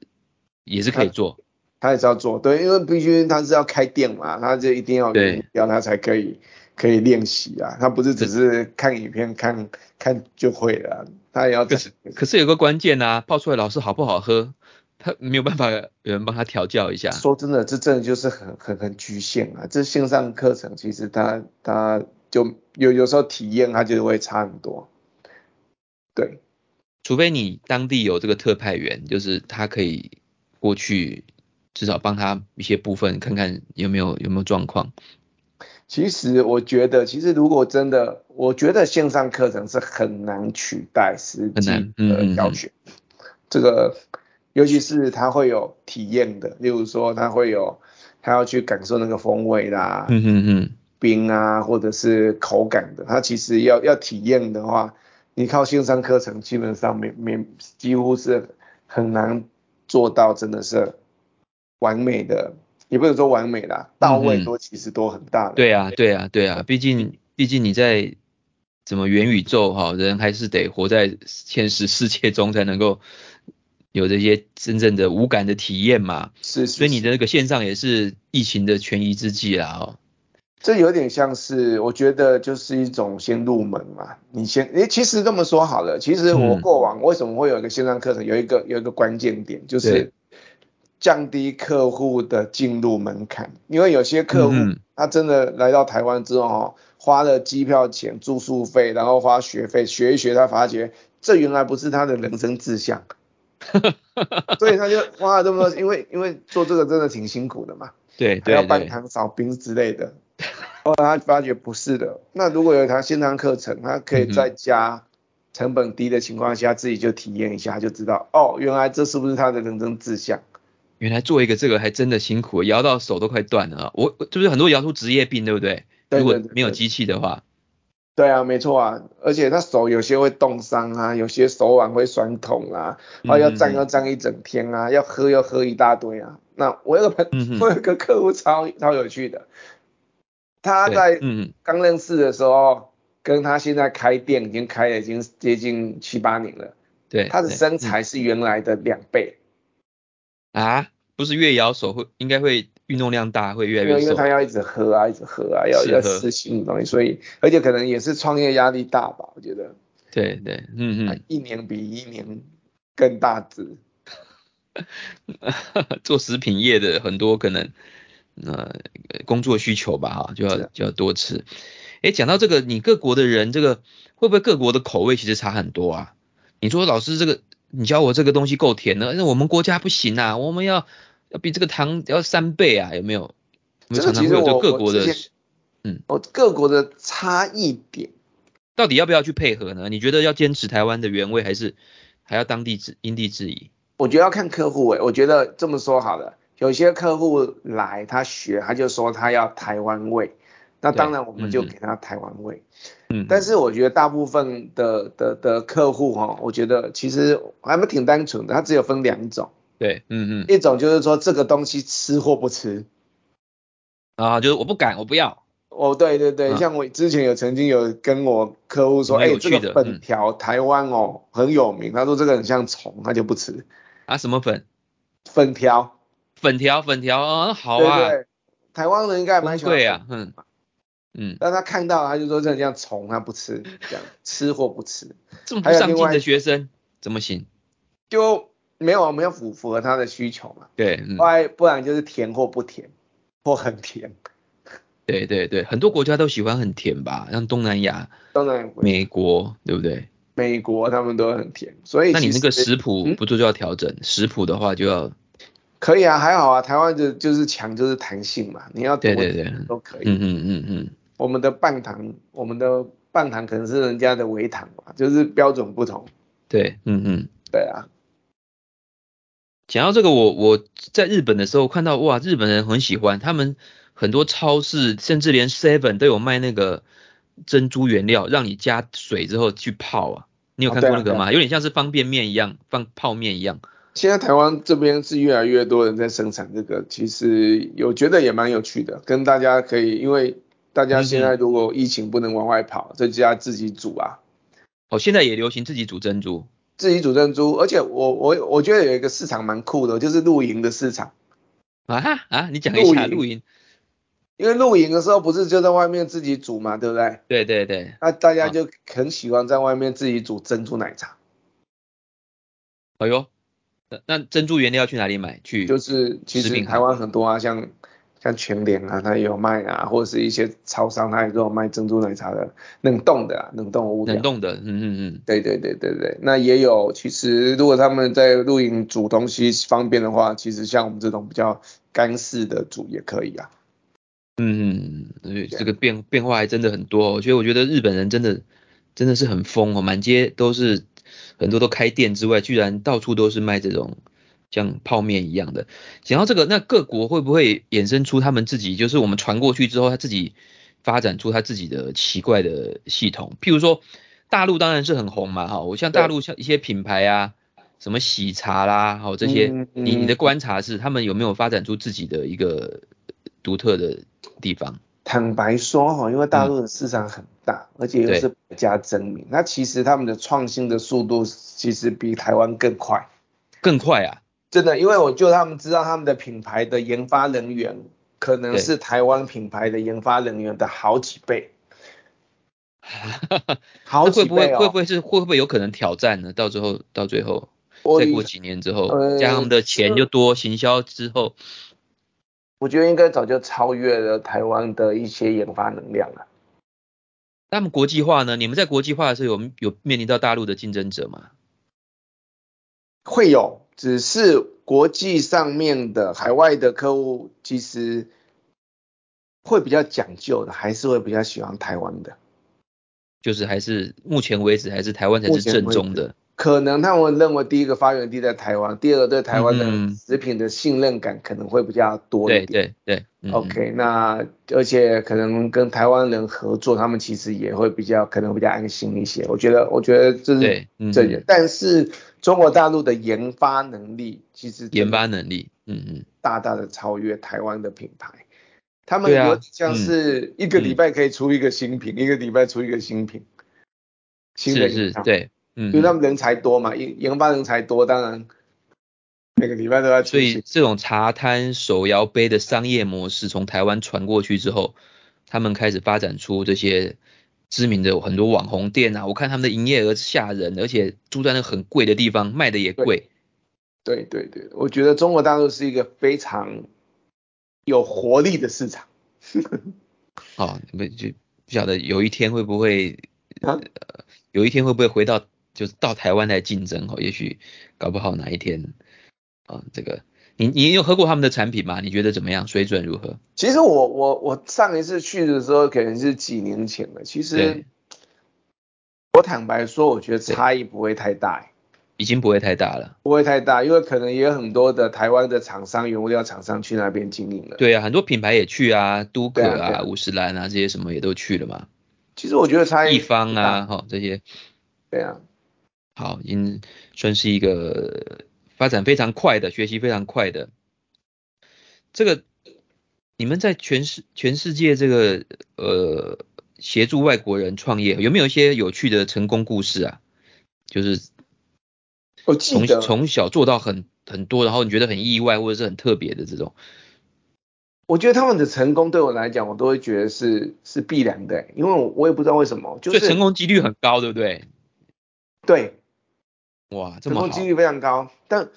[SPEAKER 1] 也是可以做，
[SPEAKER 2] 他，他也是要做，对，因为必须他是要开店嘛，他就一定要原物料，他才可以可以练习啊，他不是只是看影片看看就会了。他也要，
[SPEAKER 1] 可是可是有个关键啊，泡出来老师好不好喝，他没有办法有人帮他调教一下。
[SPEAKER 2] 说真的，这真的就是很很很局限啊。这线上课程其实他他就有有时候体验他就会差很多。对，
[SPEAKER 1] 除非你当地有这个特派员，就是他可以过去至少帮他一些部分，看看有没有有没有状况。
[SPEAKER 2] 其实我觉得，其实如果真的，我觉得线上课程是很难取代实际的教学。嗯嗯、这个，尤其是他会有体验的，例如说他会有，他要去感受那个风味啦，
[SPEAKER 1] 嗯嗯嗯，
[SPEAKER 2] 冰啊，或者是口感的，他其实要要体验的话，你靠线上课程基本上没没几乎是很难做到，真的是完美的。也不能说完美啦，到位都其实都很大的。
[SPEAKER 1] 对啊，对啊，对啊，毕竟毕竟你在怎么元宇宙哈，人还是得活在现实世界中才能够有这些真正的无感的体验嘛。
[SPEAKER 2] 是，是，是。
[SPEAKER 1] 所以你的那个线上也是疫情的权宜之计啦哦。
[SPEAKER 2] 这有点像是，我觉得就是一种先入门嘛。你先，诶，其实这么说好了，其实我过往为什么会有一个线上课程，有一个有一个关键点就是。降低客户的进入门槛，因为有些客户他真的来到台湾之后，哦，花了机票钱、住宿费，然后花学费学一学，他发觉这原来不是他的人生志向，所以他就花了这么多，因为因为做这个真的挺辛苦的嘛，
[SPEAKER 1] 对，对，
[SPEAKER 2] 还要搬汤扫冰之类的，后来他发觉不是的，那如果有一堂线上课程，他可以在家成本低的情况下，自己就体验一下，就知道哦，原来这是不是他的人生志向。
[SPEAKER 1] 原来做一个这个还真的辛苦，摇到手都快断了。我就是很多摇出职业病，对不对？
[SPEAKER 2] 对，对，对，对，
[SPEAKER 1] 如果没有机器的话。
[SPEAKER 2] 对啊，没错啊。而且他手有些会冻伤啊，有些手腕会酸痛啊，然后要站要站一整天啊，嗯、要喝要喝一大堆啊。那我有个朋，嗯、我有个客户超超有趣的，他在刚认识的时候，跟他现在开店已经开了已经接近七八年了。
[SPEAKER 1] 对，
[SPEAKER 2] 他的身材是原来的两倍。
[SPEAKER 1] 啊，不是越摇手会应该会运动量大，会越来越瘦。
[SPEAKER 2] 因为他要一直喝啊，一直喝啊，要要吃新的东西，所以而且可能也是创业压力大吧，我觉得。
[SPEAKER 1] 对对，嗯嗯。
[SPEAKER 2] 一年比一年更大只。
[SPEAKER 1] 做食品业的很多可能呃工作需求吧哈，就要就要多吃。哎，讲到这个，你各国的人这个会不会各国的口味其实差很多啊？你说老师这个。你教我这个东西够甜的，那我们国家不行啊，我们要要比这个糖要三倍啊，有没有？
[SPEAKER 2] 这个其实我
[SPEAKER 1] 各国的，
[SPEAKER 2] 嗯，我各国的差异点，
[SPEAKER 1] 到底要不要去配合呢？你觉得要坚持台湾的原味，还是还要当地制因地制宜？
[SPEAKER 2] 我觉得要看客户诶，我觉得这么说好了，有些客户来他学，他就说他要台湾味，那当然我们就给他台湾味。嗯，但是我觉得大部分的的的客户哈，我觉得其实还蛮挺单纯的，它只有分两种。
[SPEAKER 1] 对，嗯嗯，
[SPEAKER 2] 一种就是说这个东西吃或不吃。
[SPEAKER 1] 啊，就是我不敢，我不要。
[SPEAKER 2] 哦，对对对，啊、像我之前有曾经有跟我客户说，哎、欸，这个粉条、嗯、台湾哦很有名，他说这个很像虫，他就不吃。
[SPEAKER 1] 啊，什么粉？
[SPEAKER 2] 粉条。
[SPEAKER 1] 粉条，粉条啊，好啊。对对，
[SPEAKER 2] 台湾人应该蛮喜欢。
[SPEAKER 1] 对啊，嗯嗯。
[SPEAKER 2] 但他看到他就说这很像虫，他不吃，这样吃或不吃。
[SPEAKER 1] 这么不上进的学生怎么行？
[SPEAKER 2] 就没有没有符符合他的需求嘛？
[SPEAKER 1] 对，
[SPEAKER 2] 不然不然就是甜或不甜。或很甜，
[SPEAKER 1] 对对对，很多国家都喜欢很甜吧，像东南亚、
[SPEAKER 2] 东南亚
[SPEAKER 1] 美国，对不对？
[SPEAKER 2] 美国他们都很甜，所以
[SPEAKER 1] 那你那个食谱不做就要调整，嗯、食谱的话就要
[SPEAKER 2] 可以啊，还好啊，台湾的就是强就是弹性嘛，你要多
[SPEAKER 1] 对对对
[SPEAKER 2] 都可以，
[SPEAKER 1] 嗯嗯嗯嗯，
[SPEAKER 2] 我们的半糖，我们的半糖可能是人家的微糖嘛，就是标准不同，
[SPEAKER 1] 对，嗯嗯，
[SPEAKER 2] 对啊。
[SPEAKER 1] 讲到这个，我我在日本的时候看到，哇，日本人很喜欢，他们很多超市甚至连 Seven 都有卖那个珍珠原料，让你加水之后去泡啊。你有看过那个吗？哦啊啊、有点像是方便面一样，放泡面一样。
[SPEAKER 2] 现在台湾这边是越来越多人在生产这个，其实有觉得也蛮有趣的，跟大家可以，因为大家现在如果疫情不能往外跑，在家自己煮啊。
[SPEAKER 1] 哦，现在也流行自己煮珍珠。
[SPEAKER 2] 自己煮珍珠，而且我我我觉得有一个市场蛮酷的，就是露营的市场。
[SPEAKER 1] 啊啊，你讲一下露营。
[SPEAKER 2] 因为露营的时候不是就在外面自己煮嘛，对不对？
[SPEAKER 1] 对对对。
[SPEAKER 2] 那大家就很喜欢在外面自己煮珍珠奶茶。
[SPEAKER 1] 哎呦，那珍珠原料去哪里买？去
[SPEAKER 2] 就是其实台湾很多啊，像。像全联啊，它也有卖啊，或者是一些超商，它也都有卖珍珠奶茶的冷冻的啊，冷冻物。
[SPEAKER 1] 冷冻的，嗯嗯嗯，
[SPEAKER 2] 对对对对对，那也有。其实如果他们在露营煮东西方便的话，其实像我们这种比较干式的煮也可以啊。
[SPEAKER 1] 嗯嗯，对，这个变变化还真的很多。我觉得我觉得日本人真的真的是很疯哦，满街都是很多都开店之外，居然到处都是卖这种。像泡面一样的，讲到这个，那各国会不会衍生出他们自己，就是我们传过去之后，他自己发展出他自己的奇怪的系统？譬如说，大陆当然是很红嘛，哈，我像大陆像一些品牌啊，什么喜茶啦，好这些，你你的观察是他们有没有发展出自己的一个独特的地方？
[SPEAKER 2] 坦白说哈，因为大陆的市场很大，而且又是百家争鸣，那其实他们的创新的速度其实比台湾更快，
[SPEAKER 1] 更快啊。
[SPEAKER 2] 真的，因为我就他们知道他们的品牌的研发人员可能是台湾品牌的研发人员的好几倍，好几倍哦。
[SPEAKER 1] 会不会会不会是会不会有可能挑战呢？到最后到最后再过几年之后，加上他们的钱就多，行销之后，
[SPEAKER 2] 我觉得应该早就超越了台湾的一些研发能量了。
[SPEAKER 1] 那么国际化呢？你们在国际化的时候有有面临到大陆的竞争者吗？
[SPEAKER 2] 会有。只是国际上面的海外的客户，其实会比较讲究的，还是会比较喜欢台湾的，
[SPEAKER 1] 就是还是目前为止还是台湾才是正宗的。
[SPEAKER 2] 可能他们认为第一个发源地在台湾，第二个对台湾的食品的信任感可能会比较多一点。
[SPEAKER 1] 对对对。
[SPEAKER 2] OK，那而且可能跟台湾人合作，他们其实也会比较可能比较安心一些。我觉得，我觉得这是这点。但是中国大陆的研发能力其实
[SPEAKER 1] 研发能力，嗯嗯，
[SPEAKER 2] 大大的超越台湾的品牌。他们有像是一个礼拜可以出一个新品，一个礼拜出一个新品。
[SPEAKER 1] 新的是对。
[SPEAKER 2] 嗯，因为他们人才多嘛，研研发人才多，当然每个礼拜都要。
[SPEAKER 1] 所以这种茶摊手摇杯的商业模式从台湾传过去之后，他们开始发展出这些知名的很多网红店啊。我看他们的营业额吓人，而且住在那很贵的地方，卖的也贵。
[SPEAKER 2] 对对对，我觉得中国大陆是一个非常有活力的市场。
[SPEAKER 1] 哦，不就不晓得有一天会不会，啊、有一天会不会回到。就是到台湾来竞争哦，也许搞不好哪一天啊，这个你你有喝过他们的产品吗？你觉得怎么样？水准如何？
[SPEAKER 2] 其实我我我上一次去的时候可能是几年前了。其实我坦白说，我觉得差异不会太大，
[SPEAKER 1] 已经不会太大了。
[SPEAKER 2] 不会太大，因为可能也有很多的台湾的厂商、原物料厂商去那边经营了。
[SPEAKER 1] 对啊，很多品牌也去啊，都可啊、五十岚啊这些什么也都去了嘛。
[SPEAKER 2] 其实我觉得差异。
[SPEAKER 1] 一方啊，哈这些。
[SPEAKER 2] 对啊。
[SPEAKER 1] 好，已经算是一个。发展非常快的，学习非常快的，这个你们在全世全世界这个呃协助外国人创业，有没有一些有趣的成功故事啊？就是从从小做到很很多，然后你觉得很意外或者是很特别的这种。
[SPEAKER 2] 我觉得他们的成功对我来讲，我都会觉得是是必然的，因为我我也不知道为什么，就是
[SPEAKER 1] 成功几率很高，对不对？
[SPEAKER 2] 对。
[SPEAKER 1] 哇，这么好，成功
[SPEAKER 2] 几率非常高。但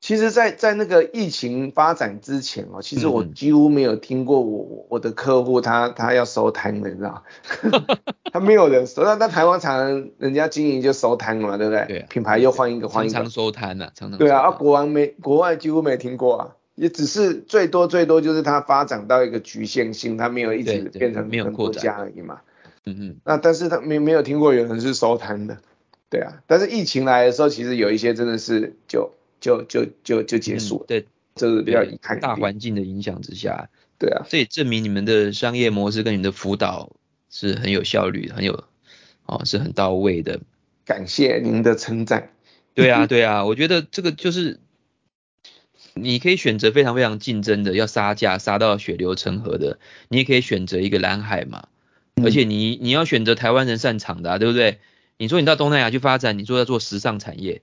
[SPEAKER 2] 其实在，在在那个疫情发展之前哦，其实我几乎没有听过我、嗯、我的客户他他要收摊的，你知道 他没有人收，那那台湾常常人家经营就收摊了嘛，对不对？
[SPEAKER 1] 对、啊。
[SPEAKER 2] 品牌又换一个换一个。
[SPEAKER 1] 常常收摊啊，常常。
[SPEAKER 2] 对啊，啊国外没国外几乎没听过啊，也只是最多最多就是它发展到一个局限性，它没有一直变成没有国家而已嘛。嗯嗯。那但是他没没有听过有人是收摊的。对啊，但是疫情来的时候，其实有一些真的是就就就就就结束了。
[SPEAKER 1] 嗯、对，
[SPEAKER 2] 这是比较遗憾。
[SPEAKER 1] 大环境的影响之下。
[SPEAKER 2] 对啊。
[SPEAKER 1] 这也证明你们的商业模式跟你们的辅导是很有效率、很有哦是很到位的。
[SPEAKER 2] 感谢您的称赞。
[SPEAKER 1] 对啊，对啊，我觉得这个就是你可以选择非常非常竞争的，要杀价杀到血流成河的，你也可以选择一个蓝海嘛。嗯、而且你你要选择台湾人擅长的、啊，对不对？你说你到东南亚去发展，你说要做时尚产业，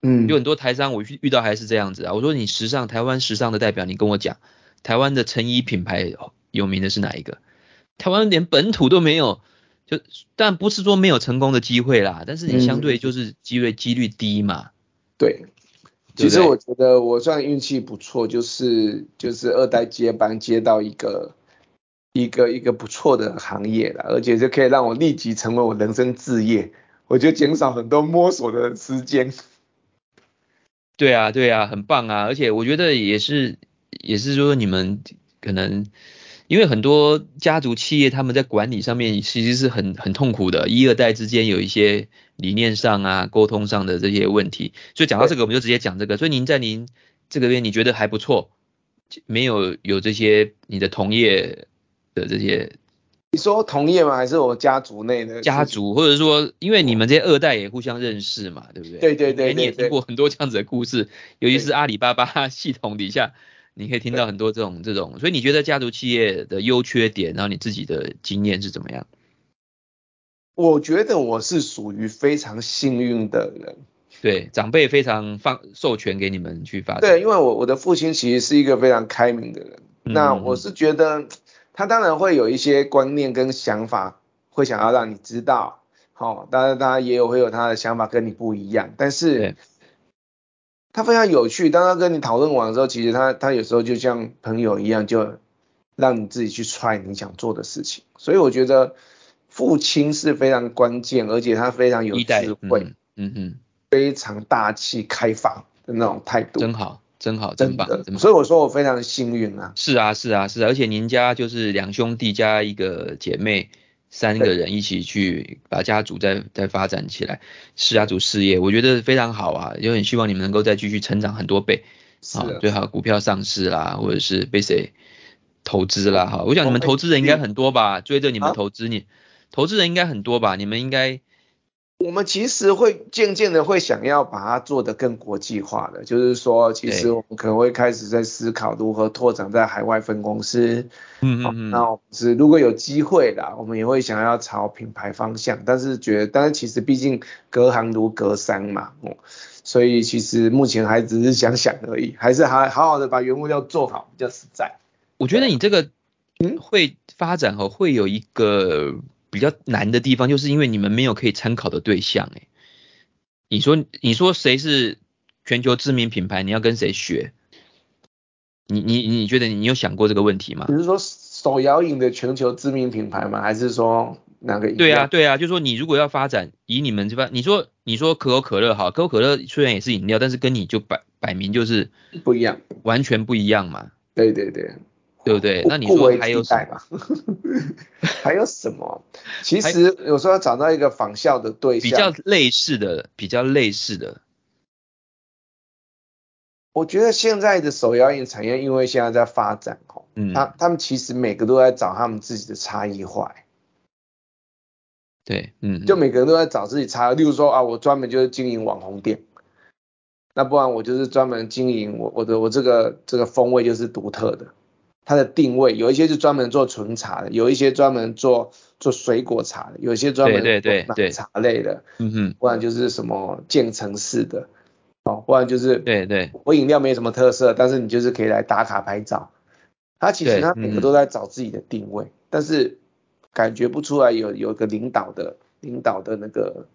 [SPEAKER 1] 嗯，有很多台商我遇遇到还是这样子啊。我说你时尚台湾时尚的代表，你跟我讲，台湾的成衣品牌有名的是哪一个？台湾连本土都没有，就但不是说没有成功的机会啦，但是你相对就是机会几率低嘛。
[SPEAKER 2] 对，其实我觉得我算运气不错，就是就是二代接班接到一个。一个一个不错的行业了，而且就可以让我立即成为我人生置业，我就减少很多摸索的时间。
[SPEAKER 1] 对啊，对啊，很棒啊！而且我觉得也是，也是说你们可能因为很多家族企业他们在管理上面其实是很很痛苦的，一二代之间有一些理念上啊、沟通上的这些问题。所以讲到这个，我们就直接讲这个。所以您在您这个边你觉得还不错，没有有这些你的同业。的这些，
[SPEAKER 2] 你说同业吗？还是我家族内的
[SPEAKER 1] 家族，或者说，因为你们这些二代也互相认识嘛，对不对？
[SPEAKER 2] 对对对，对，
[SPEAKER 1] 你也听过很多这样子的故事，尤其是阿里巴巴 系统底下，你可以听到很多这种这种。所以你觉得家族企业的优缺点，然后你自己的经验是怎么样？
[SPEAKER 2] 我觉得我是属于非常幸运的人，
[SPEAKER 1] 对，长辈非常放授权给你们去发展。
[SPEAKER 2] 对，因为我我的父亲其实是一个非常开明的人，嗯、那我是觉得。他当然会有一些观念跟想法，会想要让你知道，好，当然他也有会有他的想法跟你不一样，但是他非常有趣。当他跟你讨论完之后，其实他他有时候就像朋友一样，就让你自己去 try 你想做的事情。所以我觉得父亲是非常关键，而且他非常有智慧，嗯哼，非常大气开放的那种态度，
[SPEAKER 1] 真好。真好，真棒，真棒，
[SPEAKER 2] 所以我说我非常幸运啊。
[SPEAKER 1] 是啊，是啊，是啊，而且您家就是两兄弟加一个姐妹，三个人一起去把家族再再发展起来，是家族事业，我觉得非常好啊，也很希望你们能够再继续成长很多倍，啊，最好股票上市啦，或者是被谁投资啦，哈，我想你们投资人应该很多吧，追着你们投资，你投资人应该很多吧，你们应该。
[SPEAKER 2] 我们其实会渐渐的会想要把它做得更国际化的，就是说，其实我们可能会开始在思考如何拓展在海外分公司。嗯嗯嗯。那我们是如果有机会啦，我们也会想要朝品牌方向，但是觉得，但是其实毕竟隔行如隔山嘛，哦，所以其实目前还只是想想而已，还是还好好的把原物料做好比较实在。
[SPEAKER 1] 我觉得你这个嗯会发展和会有一个。比较难的地方，就是因为你们没有可以参考的对象，哎，你说你说谁是全球知名品牌，你要跟谁学？你你你觉得你有想过这个问题吗？
[SPEAKER 2] 比如说手摇饮的全球知名品牌吗？还是说哪个？
[SPEAKER 1] 对啊对啊，就是说你如果要发展，以你们这边，你说你说可口可乐好，可口可乐虽然也是饮料，但是跟你就摆摆明就是
[SPEAKER 2] 不一样，
[SPEAKER 1] 完全不一样嘛。
[SPEAKER 2] 对对对，
[SPEAKER 1] 对不对？那你说 还有什么？
[SPEAKER 2] 还有什么？其实有时候要找到一个仿效的对象，
[SPEAKER 1] 比较类似的，比较类似的。
[SPEAKER 2] 我觉得现在的手摇饮产业，因为现在在发展哦，嗯，他他们其实每个都在找他们自己的差异化。
[SPEAKER 1] 对，嗯，
[SPEAKER 2] 就每个人都在找自己差，例如说啊，我专门就是经营网红店，那不然我就是专门经营我我的我这个这个风味就是独特的，它的定位有一些是专门做纯茶的，有一些专门做做水果茶的，有一些专门做奶茶类的，嗯哼，不然就是什么渐层式的。哦，不然就是
[SPEAKER 1] 对对，
[SPEAKER 2] 我饮料没什么特色，但是你就是可以来打卡拍照。他其实他每个都在找自己的定位，嗯、但是感觉不出来有有个领导的领导的那个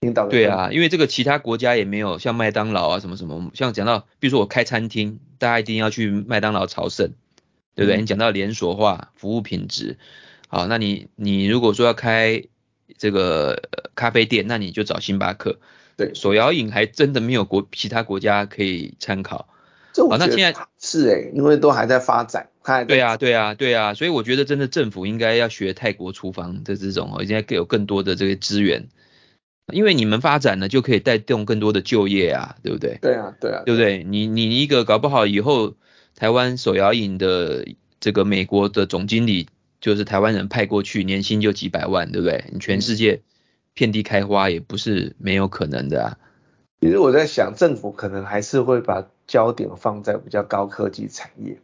[SPEAKER 2] 领导的。
[SPEAKER 1] 对啊，因为这个其他国家也没有像麦当劳啊什么什么，像讲到比如说我开餐厅，大家一定要去麦当劳朝圣，对不对？嗯、你讲到连锁化服务品质，好，那你你如果说要开这个咖啡店，那你就找星巴克。
[SPEAKER 2] 对，
[SPEAKER 1] 手摇饮还真的没有国其他国家可以参考。
[SPEAKER 2] 这我觉得那现在是哎、欸，因为都还在发展。在
[SPEAKER 1] 对啊，对啊，对啊，所以我觉得真的政府应该要学泰国厨房的这种哦，应该有更多的这个资源，因为你们发展了就可以带动更多的就业啊，对不对？
[SPEAKER 2] 对啊，对啊，
[SPEAKER 1] 对不对？你你一个搞不好以后台湾手摇饮的这个美国的总经理就是台湾人派过去，年薪就几百万，对不对？你全世界。嗯遍地开花也不是没有可能的啊。
[SPEAKER 2] 其实我在想，政府可能还是会把焦点放在比较高科技产业。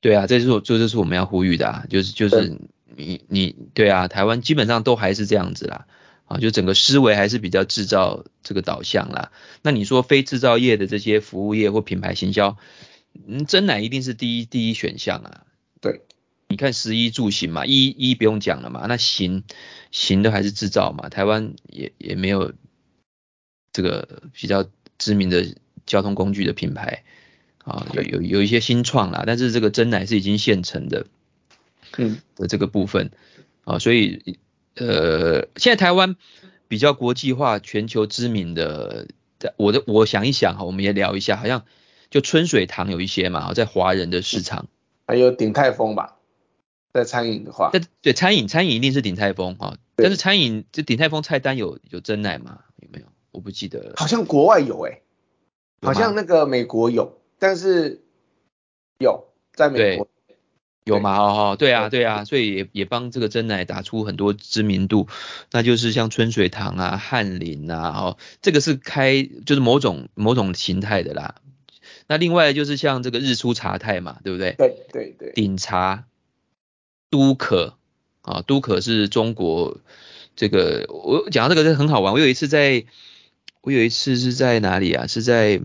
[SPEAKER 1] 对啊，这就是我这就是我们要呼吁的啊，就是就是你你对啊，台湾基本上都还是这样子啦，啊，就整个思维还是比较制造这个导向啦。那你说非制造业的这些服务业或品牌行销，嗯，真奶一定是第一第一选项啊。
[SPEAKER 2] 对。
[SPEAKER 1] 你看十一住行嘛，一一不用讲了嘛，那行行的还是制造嘛，台湾也也没有这个比较知名的交通工具的品牌啊，有有有一些新创啦，但是这个真奶是已经现成的，嗯的这个部分啊，所以呃现在台湾比较国际化、全球知名的，我的我想一想哈，我们也聊一下，好像就春水堂有一些嘛，在华人的市场，
[SPEAKER 2] 还有鼎泰丰吧。在餐饮的话，
[SPEAKER 1] 对对，餐饮餐饮一定是鼎泰丰啊，但是餐饮这鼎泰丰菜单有有真奶吗？有没有？我不记得了。
[SPEAKER 2] 好像国外有诶、欸，好像那个美国有，但是有在美国
[SPEAKER 1] 有吗？哦哦，对啊对啊，所以也也帮这个真奶打出很多知名度，那就是像春水堂啊、翰林啊，哦，这个是开就是某种某种形态的啦。那另外就是像这个日出茶太嘛，对不对？
[SPEAKER 2] 对对对，
[SPEAKER 1] 鼎茶。都可啊，都可是中国这个，我讲到这个是很好玩。我有一次在，我有一次是在哪里啊？是在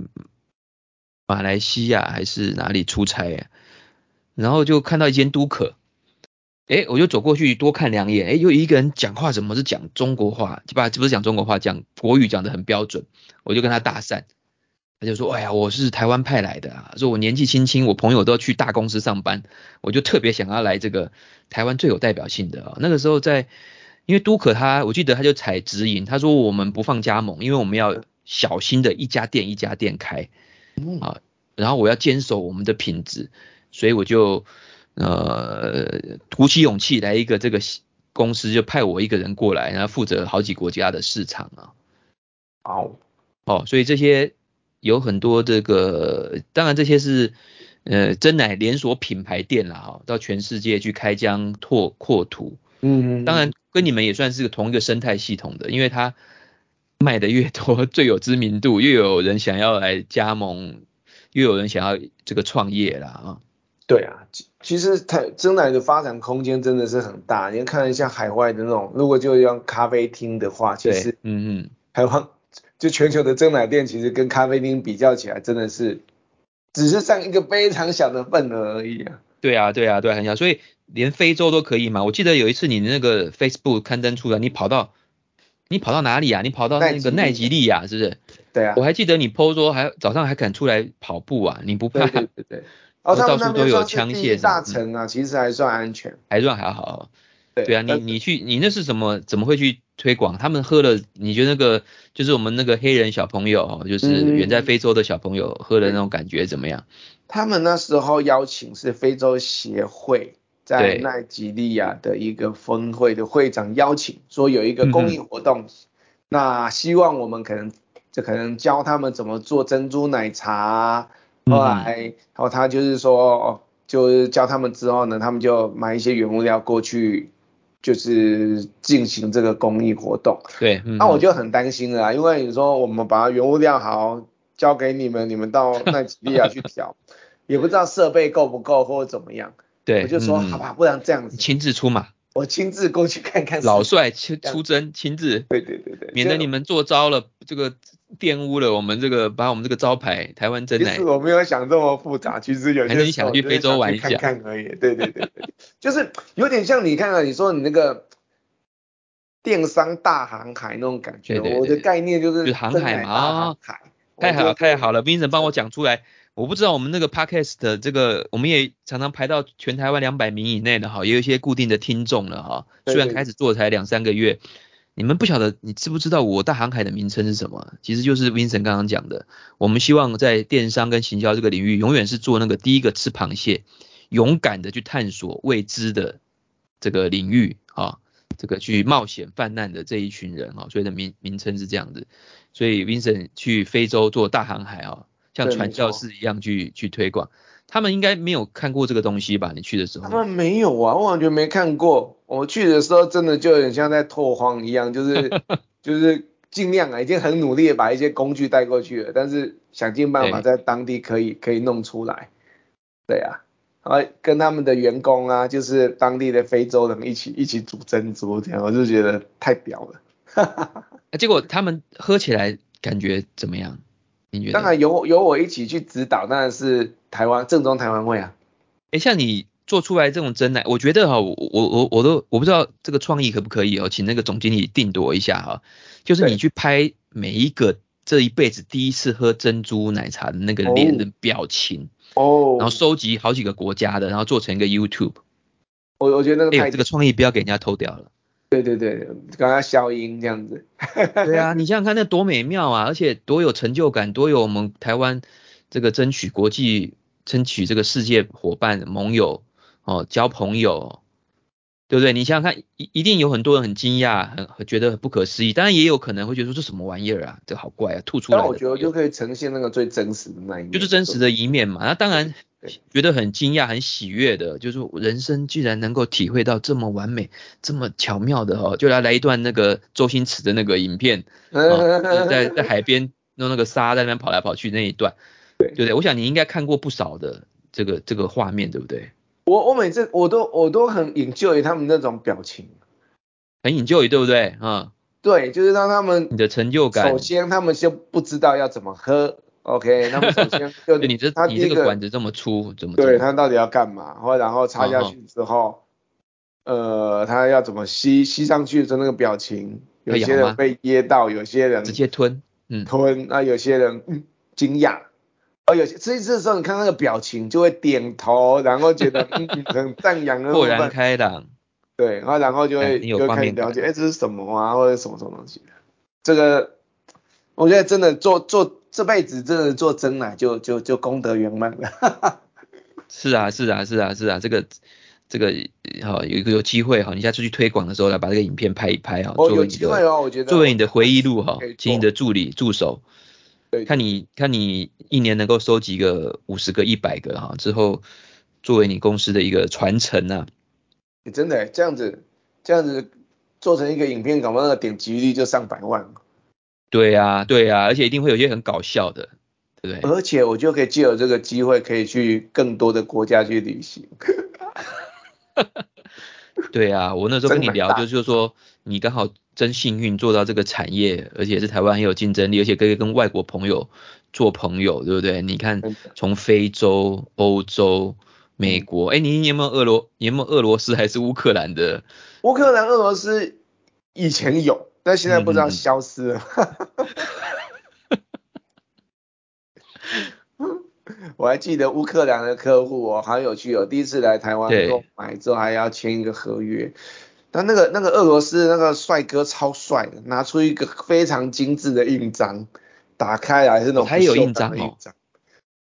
[SPEAKER 1] 马来西亚还是哪里出差啊？然后就看到一间都可，诶，我就走过去多看两眼，诶，有一个人讲话怎么是讲中国话，不不是讲中国话，讲国语讲得很标准，我就跟他搭讪。他就说：“哎呀，我是台湾派来的啊，说我年纪轻轻，我朋友都要去大公司上班，我就特别想要来这个台湾最有代表性的啊。那个时候在，因为都可他，我记得他就采直营，他说我们不放加盟，因为我们要小心的一家店一家店开啊，然后我要坚守我们的品质，所以我就呃鼓起勇气来一个这个公司，就派我一个人过来，然后负责好几国家的市场啊。哦，哦，所以这些。”有很多这个，当然这些是呃真奶连锁品牌店啦，哈，到全世界去开疆拓扩土，嗯，当然跟你们也算是同一个生态系统的，因为它卖的越多，最有知名度，越有人想要来加盟，越有人想要这个创业啦，啊，
[SPEAKER 2] 对啊，其实它真奶的发展空间真的是很大，你看像海外的那种，如果就用咖啡厅的话，其实，嗯嗯，台湾。就全球的珍奶店，其实跟咖啡厅比较起来，真的是只是占一个非常小的份额而已啊。
[SPEAKER 1] 对啊，对啊，对啊，很小，所以连非洲都可以嘛。我记得有一次你那个 Facebook 刊登出来，你跑到你跑到哪里啊？你跑到那个奈吉利亚，是不是？
[SPEAKER 2] 对啊。
[SPEAKER 1] 我还记得你 PO 说还早上还敢出来跑步啊？你不怕？
[SPEAKER 2] 对对对。哦，
[SPEAKER 1] 到处都有枪械。
[SPEAKER 2] 大城啊，其实还算安全，
[SPEAKER 1] 还算还好。对，啊，你你去你那是什么？怎么会去推广？他们喝了，你觉得那个就是我们那个黑人小朋友，就是远在非洲的小朋友喝的那种感觉怎么样？
[SPEAKER 2] 他们那时候邀请是非洲协会在奈及利亚的一个峰会的会长邀请，说有一个公益活动，嗯、那希望我们可能就可能教他们怎么做珍珠奶茶。后来，然后他就是说，就是教他们之后呢，他们就买一些原物料过去。就是进行这个公益活动，
[SPEAKER 1] 对，
[SPEAKER 2] 那、嗯啊、我就很担心了啊，因为你说我们把原物料好交给你们，你们到奈及利亚去调，也不知道设备够不够或者怎么样，
[SPEAKER 1] 对，
[SPEAKER 2] 我就说、嗯、好吧，不然这样子，
[SPEAKER 1] 亲自出马。
[SPEAKER 2] 我亲自过去看看，
[SPEAKER 1] 老帅出出征，亲自，
[SPEAKER 2] 对对对对，
[SPEAKER 1] 免得你们做糟了，这个玷污了我们这个，把我们这个招牌台湾真奶。
[SPEAKER 2] 其实我没有想这么复杂，其实有些
[SPEAKER 1] 你想去非洲玩一下，
[SPEAKER 2] 看看而已。对对对对，就是有点像你看看，你说你那个电商大航海那种感觉，我的概念就是
[SPEAKER 1] 航海嘛，太好了太好了，Vincent 帮我讲出来。我不知道我们那个 podcast 的这个，我们也常常排到全台湾两百名以内的哈，也有一些固定的听众了哈。虽然开始做才两三个月，你们不晓得你知不知道我大航海的名称是什么？其实就是 Vincent 刚刚讲的，我们希望在电商跟行销这个领域，永远是做那个第一个吃螃蟹，勇敢的去探索未知的这个领域啊，这个去冒险犯难的这一群人啊，所以的名名称是这样子。所以 Vincent 去非洲做大航海啊。像传教士一样去去推广，他们应该没有看过这个东西吧？你去的时候，
[SPEAKER 2] 他们没有啊，我完全没看过。我去的时候真的就有点像在拓荒一样，就是 就是尽量啊，已经很努力的把一些工具带过去了，但是想尽办法在当地可以可以弄出来。对啊，然后跟他们的员工啊，就是当地的非洲人一起一起煮珍珠，这样我就觉得太屌了。
[SPEAKER 1] 哈结果他们喝起来感觉怎么样？
[SPEAKER 2] 你觉得当然有有我一起去指导，当然是台湾正宗台湾味啊。
[SPEAKER 1] 哎，像你做出来这种真奶，我觉得哈，我我我都我不知道这个创意可不可以哦，请那个总经理定夺一下哈。就是你去拍每一个这一辈子第一次喝珍珠奶茶的那个脸的表情哦，然后收集好几个国家的，然后做成一个 YouTube。
[SPEAKER 2] 我我觉得那个
[SPEAKER 1] 哎，这个创意不要给人家偷掉了。
[SPEAKER 2] 对对对，刚刚消音这样子。
[SPEAKER 1] 对啊，你想想看，那多美妙啊，而且多有成就感，多有我们台湾这个争取国际、争取这个世界伙伴、盟友哦，交朋友，对不对？你想想看，一一定有很多人很惊讶，很觉得很不可思议，当然也有可能会觉得说这什么玩意儿啊，这好怪啊，吐出来。
[SPEAKER 2] 那我觉得就可以呈现那个最真实的那一面，
[SPEAKER 1] 就是真实的一面嘛。那当然。觉得很惊讶、很喜悦的，就是人生居然能够体会到这么完美、这么巧妙的哦，就来来一段那个周星驰的那个影片，哦、在在海边弄那个沙在那边跑来跑去那一段，对对不对？我想你应该看过不少的这个这个画面，对不对？
[SPEAKER 2] 我我每次我都我都很 enjoy 他们那种表情，
[SPEAKER 1] 很 enjoy 对不对？嗯，
[SPEAKER 2] 对，就是让他们
[SPEAKER 1] 你的成就感。
[SPEAKER 2] 首先他们就不知道要怎么喝。OK，那么首先就
[SPEAKER 1] 你这你这个管子这么粗，怎么
[SPEAKER 2] 对他到底要干嘛？或然后插下去之后，呃，他要怎么吸？吸上去的那个表情，有些人被噎到，有些人
[SPEAKER 1] 直接吞，嗯，
[SPEAKER 2] 吞。那有些人嗯惊讶，哦，有些吃一次的时候，你看那个表情就会点头，然后觉得 嗯很赞扬，
[SPEAKER 1] 豁然开朗。
[SPEAKER 2] 对，然后然后就会就开始了解，哎，这是什么啊，或者什么什么东西？这个我觉得真的做做。这辈子真的做真奶就就就功德圆满了。
[SPEAKER 1] 是啊是啊是啊是啊，这个这个好有一个有机会哈，你下次去推广的时候来把这个影片拍一拍哈，作为你的、作为你的回忆录哈，请你的助理助手，对看你看你一年能够收集个五十个一百个哈，之后作为你公司的一个传承呐。
[SPEAKER 2] 真的这样子这样子做成一个影片，搞不好那个点击率就上百万。
[SPEAKER 1] 对呀、啊，对呀、啊，而且一定会有些很搞笑的，对不对？
[SPEAKER 2] 而且我就可以借由这个机会，可以去更多的国家去旅行。
[SPEAKER 1] 对啊，我那时候跟你聊，就是说你刚好真幸运做到这个产业，而且是台湾很有竞争力，而且可以跟外国朋友做朋友，对不对？你看从非洲、欧洲、美国，哎，你有没有俄罗？你有没有俄罗斯还是乌克兰的？
[SPEAKER 2] 乌克兰、俄罗斯以前有。但现在不知道消失了。嗯、我还记得乌克兰的客户哦，好有趣哦。第一次来台湾购买之后还要签一个合约，对那那个那个俄罗斯那个帅哥超帅的，拿出一个非常精致的印章，打开来是那种
[SPEAKER 1] 还有印章哦。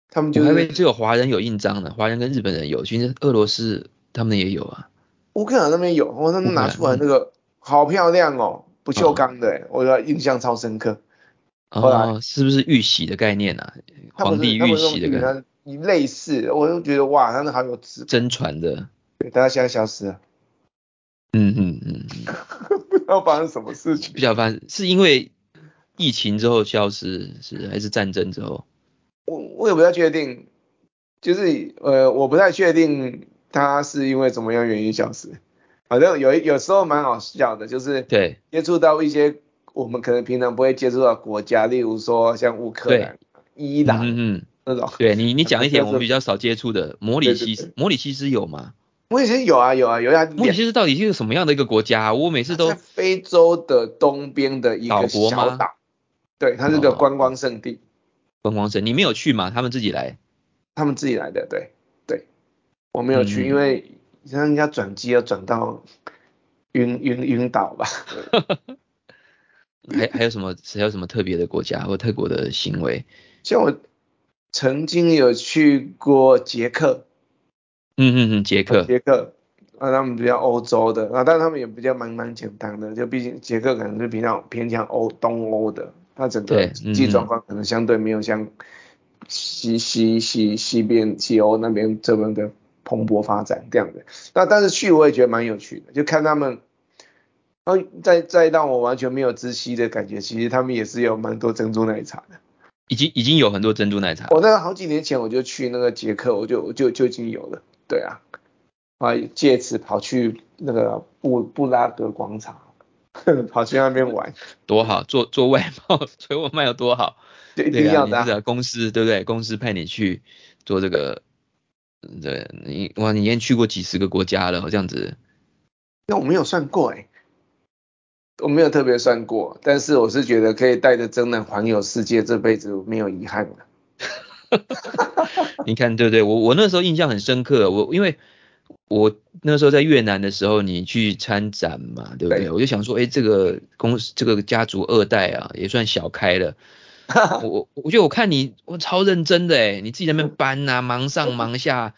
[SPEAKER 2] 他们就
[SPEAKER 1] 我还以为只有华人有印章的，华人跟日本人有，其实俄罗斯他们也有啊。
[SPEAKER 2] 乌克兰那边有，我他们拿出来那个好漂亮哦，不锈钢的，哦、我的印象超深刻。后来
[SPEAKER 1] 哦，是不是玉玺的概念啊？皇帝玉玺的概
[SPEAKER 2] 念，类似，我就觉得哇，他那好有质。
[SPEAKER 1] 真传的。
[SPEAKER 2] 对，大家现在消失了。
[SPEAKER 1] 嗯嗯嗯。
[SPEAKER 2] 不知道发生什么事情。
[SPEAKER 1] 不知道发生，是因为疫情之后消失，是还是战争之后？
[SPEAKER 2] 我我也不太确定，就是呃，我不太确定它是因为怎么样原因消失。反正有有时候蛮好笑的，就是对接触到一些我们可能平常不会接触到国家，例如说像乌克兰、伊朗嗯嗯那种。
[SPEAKER 1] 对你你讲一点 我们比较少接触的，摩里西斯，摩里西斯有吗？
[SPEAKER 2] 摩里西斯有啊有啊有啊。
[SPEAKER 1] 摩里西斯到底是什么样的一个国家啊？我每次都
[SPEAKER 2] 在非洲的东边的一个小岛，对，它是个观光胜地。
[SPEAKER 1] 观光胜，你没有去吗？他们自己来，
[SPEAKER 2] 他们自己来的，对对，我没有去，嗯、因为让人家转机要转到晕晕晕岛吧。
[SPEAKER 1] 还还有什么还有什么特别的国家或特国的行为？
[SPEAKER 2] 像我曾经有去过捷克，
[SPEAKER 1] 嗯嗯嗯，捷克，
[SPEAKER 2] 捷克啊，他们比较欧洲的啊，但是他们也比较蛮蛮简单的，就毕竟捷克可能是比较偏向欧东欧的。它整个经济状况可能相对没有像西西西西边西欧那边这么的蓬勃发展这样的。那但是去我也觉得蛮有趣的，就看他们，然后再再让我完全没有窒息的感觉，其实他们也是有蛮多珍珠奶茶的。
[SPEAKER 1] 已经已经有很多珍珠奶茶。
[SPEAKER 2] 我那个好几年前我就去那个捷克，我就就就已经有了。对啊，啊借此跑去那个布布拉格广场。跑去那边玩，
[SPEAKER 1] 多好，做做外贸，做外卖有多好？
[SPEAKER 2] 对，对啊，
[SPEAKER 1] 你是公司对不对？公司派你去做这个，对，你哇，你已经去过几十个国家了，这样子。
[SPEAKER 2] 那我没有算过哎，我没有特别算过，但是我是觉得可以带着真的环游世界，这辈子没有遗憾的。
[SPEAKER 1] 你看对不对？我我那时候印象很深刻，我因为。我那时候在越南的时候，你去参展嘛，对不对？对我就想说，哎、欸，这个公司这个家族二代啊，也算小开了。我我觉得我看你，我超认真的哎，你自己在那边搬啊，忙上忙下，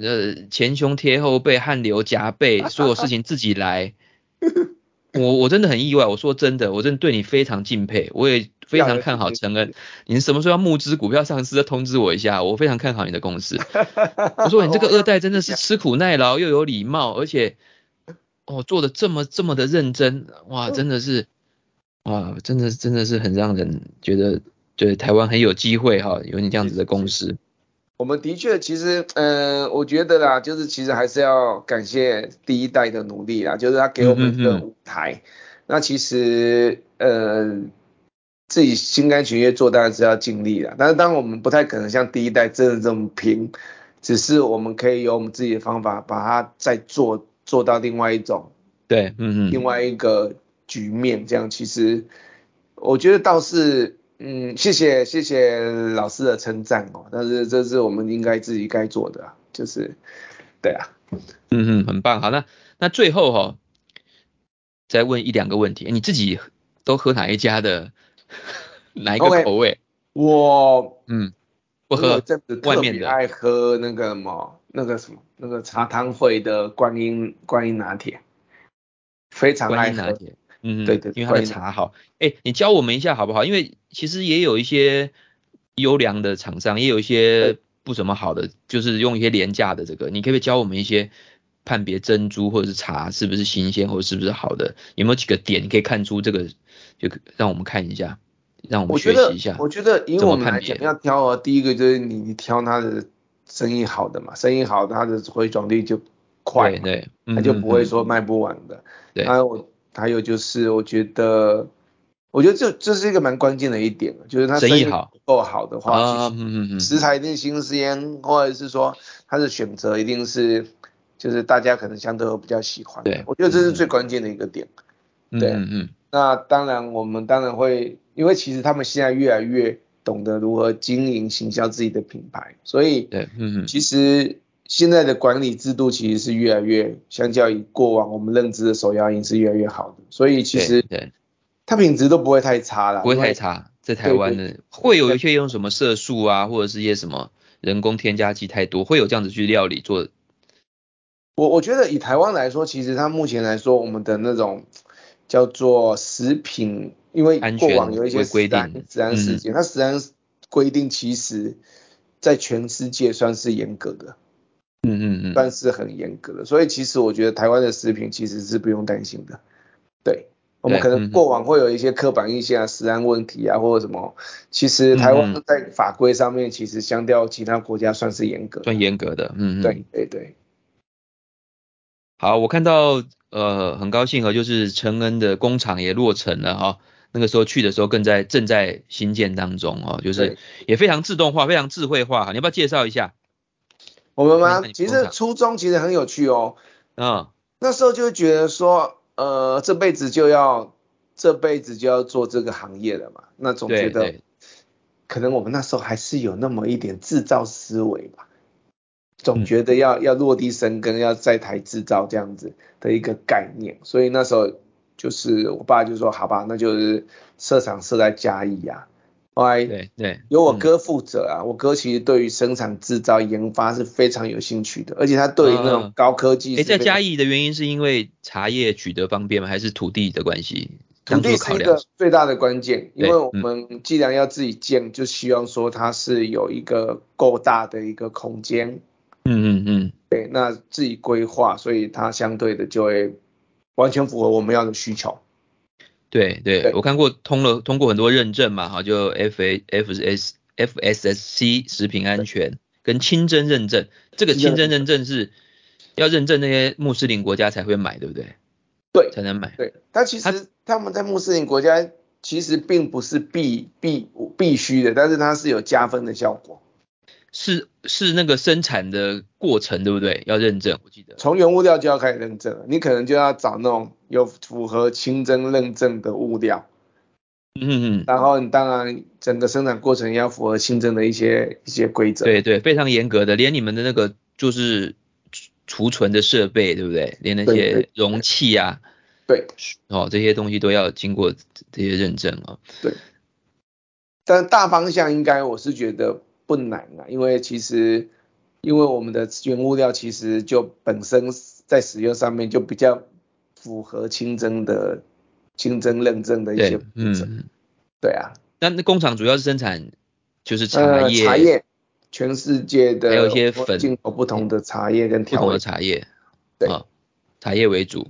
[SPEAKER 1] 呃，前胸贴后背，汗流浃背，所有事情自己来。我我真的很意外，我说真的，我真的对你非常敬佩，我也非常看好陈恩。你什么时候要募资股票上市，通知我一下，我非常看好你的公司。我说你这个二代真的是吃苦耐劳又有礼貌，而且哦做的这么这么的认真，哇，真的是哇，真的真的是很让人觉得对台湾很有机会哈，有你这样子的公司。
[SPEAKER 2] 我们的确，其实，嗯、呃，我觉得啦，就是其实还是要感谢第一代的努力啦，就是他给我们一个舞台。嗯、哼哼那其实，呃，自己心甘情愿做，当然是要尽力啦。但是，当我们不太可能像第一代真的这么拼，只是我们可以有我们自己的方法，把它再做做到另外一种，
[SPEAKER 1] 对，嗯嗯，
[SPEAKER 2] 另外一个局面。这样，其实我觉得倒是。嗯，谢谢谢谢老师的称赞哦，但是这是我们应该自己该做的，就是，对啊，
[SPEAKER 1] 嗯嗯，很棒，好，那那最后哈、哦，再问一两个问题，你自己都喝哪一家的，哪一个口味？Okay, 我嗯，不喝外面的，
[SPEAKER 2] 爱喝那个什么那个什么那个茶汤会的观音观音拿铁，非常爱喝。
[SPEAKER 1] 嗯，对对，因为它的茶好。哎，你教我们一下好不好？因为其实也有一些优良的厂商，也有一些不怎么好的，就是用一些廉价的这个。你可不可以教我们一些判别珍珠或者是茶是不是新鲜或者是不是好的？有没有几个点你可以看出这个？就让我们看一下，让我们学习一下。
[SPEAKER 2] 我觉得，我觉得以我们来讲要挑啊，第一个就是你你挑它的生意好的嘛，生意好的它的回转率就快，对，对，它就不会说卖不完的。对，还有我。还有就是，我觉得，我觉得这这是一个蛮关键的一点，就是它生意好够好的话，嗯嗯嗯，食材一定新鲜，或者是说它的选择一定是，就是大家可能相对会比较喜欢。对，我觉得这是最关键的一个点。对，嗯嗯。那当然，我们当然会，因为其实他们现在越来越懂得如何经营、行销自己的品牌，所以对，嗯嗯，其实现在的管理制度其实是越来越，相较于过往我们认知的手摇饮是越来越好的，所以其实对它品质都不会太差了，
[SPEAKER 1] 不会太差。在台湾的会有一些用什么色素啊，或者是一些什么人工添加剂太多，会有这样子去料理做。
[SPEAKER 2] 我我觉得以台湾来说，其实它目前来说，我们的那种叫做食品，因为过往有一些规定，食安事件，它食安规定其实在全世界算是严格的。嗯嗯嗯，算是很严格的，所以其实我觉得台湾的食品其实是不用担心的。对，我们可能过往会有一些刻板印象、啊食安问题啊，或者什么，其实台湾在法规上面其实相较其他国家算是严格，
[SPEAKER 1] 算严格的。嗯嗯，
[SPEAKER 2] 对对对。
[SPEAKER 1] 好，我看到呃很高兴啊，就是承恩的工厂也落成了哈，那个时候去的时候更在正在新建当中哦，就是也非常自动化、非常智慧化，你要不要介绍一下？
[SPEAKER 2] 我们吗？其实初衷其实很有趣哦。嗯，那时候就觉得说，呃，这辈子就要这辈子就要做这个行业了嘛。那总觉得，可能我们那时候还是有那么一点制造思维吧。总觉得要要落地生根，要在台制造这样子的一个概念。所以那时候就是我爸就说，好吧，那就是设厂设在嘉义呀。后来对对，由我哥负责啊，嗯、我哥其实对于生产制造研发是非常有兴趣的，而且他对于那种高科技。哎、
[SPEAKER 1] 呃，在嘉义的原因是因为茶叶取得方便吗？还是土地的关系？
[SPEAKER 2] 土地是一个最大的关键，因为我们既然要自己建，就希望说它是有一个够大的一个空间。嗯嗯嗯。对，那自己规划，所以它相对的就会完全符合我们要的需求。
[SPEAKER 1] 对对，我看过通了通过很多认证嘛，哈，就 F A F S F S S C 食品安全跟清真认证，这个清真认证是要认证那些穆斯林国家才会买，对不对？
[SPEAKER 2] 对，
[SPEAKER 1] 才能买。
[SPEAKER 2] 对，但其实他们在穆斯林国家其实并不是必必必须的，但是它是有加分的效果。
[SPEAKER 1] 是是那个生产的过程对不对？要认证，我记得。
[SPEAKER 2] 从原物料就要开始认证了，你可能就要找那种有符合清真认证的物料。嗯嗯。然后你当然整个生产过程也要符合清真的一些一些规则。
[SPEAKER 1] 对对，非常严格的，连你们的那个就是储存的设备，对不对？连那些容器啊，
[SPEAKER 2] 对，对，对，
[SPEAKER 1] 哦，这些东西都要经过这些认证啊。
[SPEAKER 2] 对。但大方向应该我是觉得。不难啊，因为其实因为我们的原物料其实就本身在使用上面就比较符合清真的清真认证的一些嗯，对啊。
[SPEAKER 1] 那那工厂主要是生产就是茶叶，
[SPEAKER 2] 呃、茶叶，全世界的
[SPEAKER 1] 还有一些粉，
[SPEAKER 2] 进口不同的茶叶跟
[SPEAKER 1] 不同的茶叶，对、哦，茶叶为主。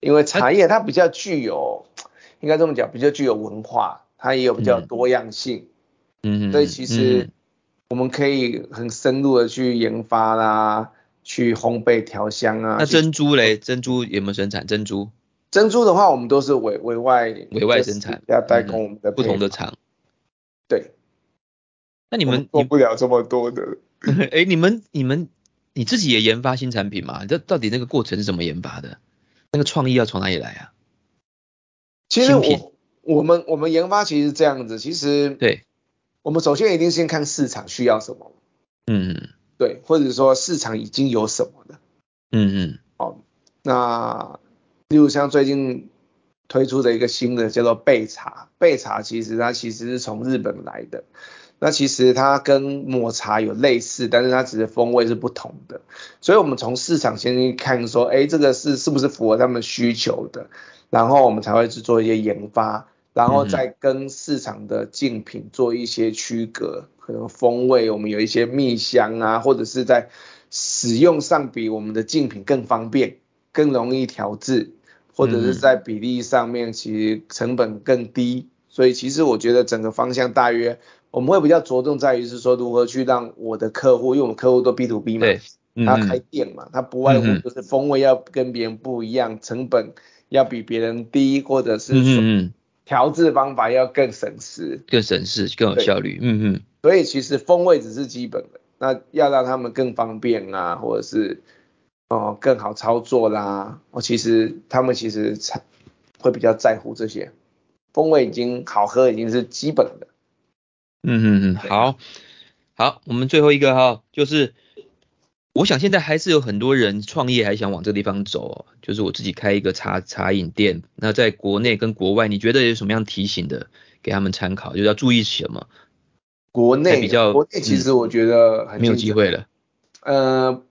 [SPEAKER 2] 因为茶叶它比较具有，应该这么讲，比较具有文化，它也有比较多样性，嗯，所以其实。嗯我们可以很深入的去研发啦，去烘焙调香啊。
[SPEAKER 1] 那珍珠嘞？珍珠有没有生产？珍珠？
[SPEAKER 2] 珍珠的话，我们都是委委外
[SPEAKER 1] 委外生产，
[SPEAKER 2] 要代工我们的、
[SPEAKER 1] 嗯、不同的厂。
[SPEAKER 2] 对。
[SPEAKER 1] 那你们
[SPEAKER 2] 做不了这么多的。
[SPEAKER 1] 哎，你们你们你自己也研发新产品吗？这到底那个过程是怎么研发的？那个创意要从哪里来啊？
[SPEAKER 2] 其实我我们我们研发其实是这样子，其实对。我们首先一定先看市场需要什么，嗯，对，或者说市场已经有什么的，嗯嗯，哦，那例如像最近推出的一个新的叫做焙茶，焙茶其实它其实是从日本来的，那其实它跟抹茶有类似，但是它只是风味是不同的，所以我们从市场先去看说，哎，这个是是不是符合他们需求的，然后我们才会去做一些研发。然后再跟市场的竞品做一些区隔，可能风味我们有一些蜜香啊，或者是在使用上比我们的竞品更方便，更容易调制，或者是在比例上面其实成本更低。所以其实我觉得整个方向大约我们会比较着重在于是说如何去让我的客户，因为我们客户都 B to B 嘛，他开店嘛，他不外乎就是风味要跟别人不一样，成本要比别人低，或者是说。调制方法要更省时，
[SPEAKER 1] 更省事，更有效率。嗯嗯。
[SPEAKER 2] 所以其实风味只是基本的，那要让他们更方便啊，或者是哦更好操作啦。哦，其实他们其实才会比较在乎这些。风味已经好喝，已经是基本的。
[SPEAKER 1] 嗯嗯嗯，好，好，我们最后一个哈，就是我想现在还是有很多人创业还想往这个地方走，就是我自己开一个茶茶饮店。那在国内跟国外，你觉得有什么样提醒的给他们参考？就是要注意什么？
[SPEAKER 2] 国内比较，国内其实我觉得很、
[SPEAKER 1] 嗯、没有机会了。
[SPEAKER 2] 呃，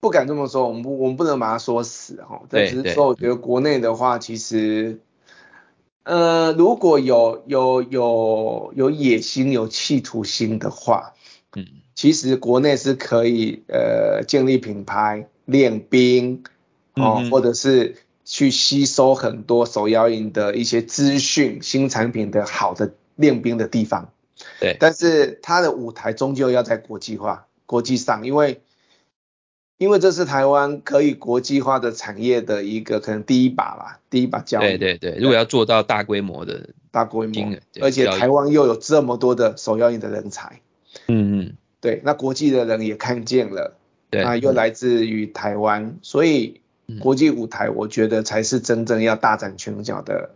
[SPEAKER 2] 不敢这么说，我们不我们不能把它说死哈。对，只是说我觉得国内的话，其实，呃，如果有有有有野心、有企图心的话，嗯。其实国内是可以呃建立品牌练兵哦，嗯、或者是去吸收很多手摇饮的一些资讯、新产品的好的练兵的地方。
[SPEAKER 1] 对，
[SPEAKER 2] 但是它的舞台终究要在国际化、国际上，因为因为这是台湾可以国际化的产业的一个可能第一把吧，第一把交椅。
[SPEAKER 1] 对对对，如果要做到大规模的
[SPEAKER 2] 大规模，而且台湾又有这么多的手摇饮的人才。嗯嗯。对，那国际的人也看见了，对，啊，又来自于台湾，嗯，所以国际舞台，我觉得才是真正要大展拳脚的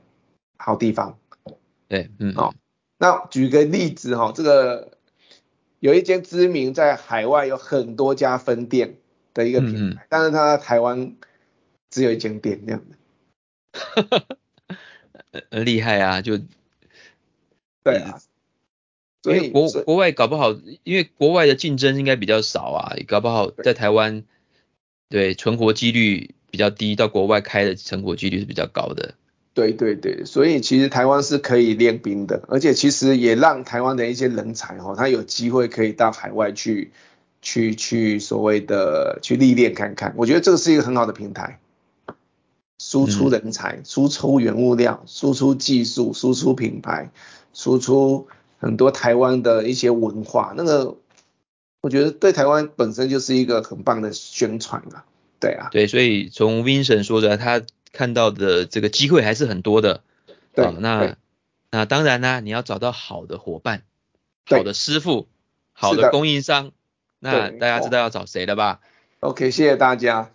[SPEAKER 2] 好地方。
[SPEAKER 1] 对，嗯，
[SPEAKER 2] 哦，那举个例子哈，这个有一间知名在海外有很多家分店的一个品牌，嗯，但是它在台湾只有一间店这样的。
[SPEAKER 1] 厉害啊，就
[SPEAKER 2] 对啊。
[SPEAKER 1] 所以国国外搞不好，因为国外的竞争应该比较少啊，搞不好在台湾，对存活几率比较低，到国外开的成活几率是比较高的。
[SPEAKER 2] 对对对，所以其实台湾是可以练兵的，而且其实也让台湾的一些人才哈，他有机会可以到海外去去去所谓的去历练看看，我觉得这个是一个很好的平台，输出人才，输出原物料，输出技术，输出品牌，输出。很多台湾的一些文化，那个我觉得对台湾本身就是一个很棒的宣传啊，对啊，
[SPEAKER 1] 对，所以从 Vincent 说的，他看到的这个机会还是很多的，
[SPEAKER 2] 对，哦、
[SPEAKER 1] 那那当然呢、啊，你要找到好的伙伴，好的师傅，好的供应商，那大家知道要找谁了吧
[SPEAKER 2] ？OK，谢谢大家，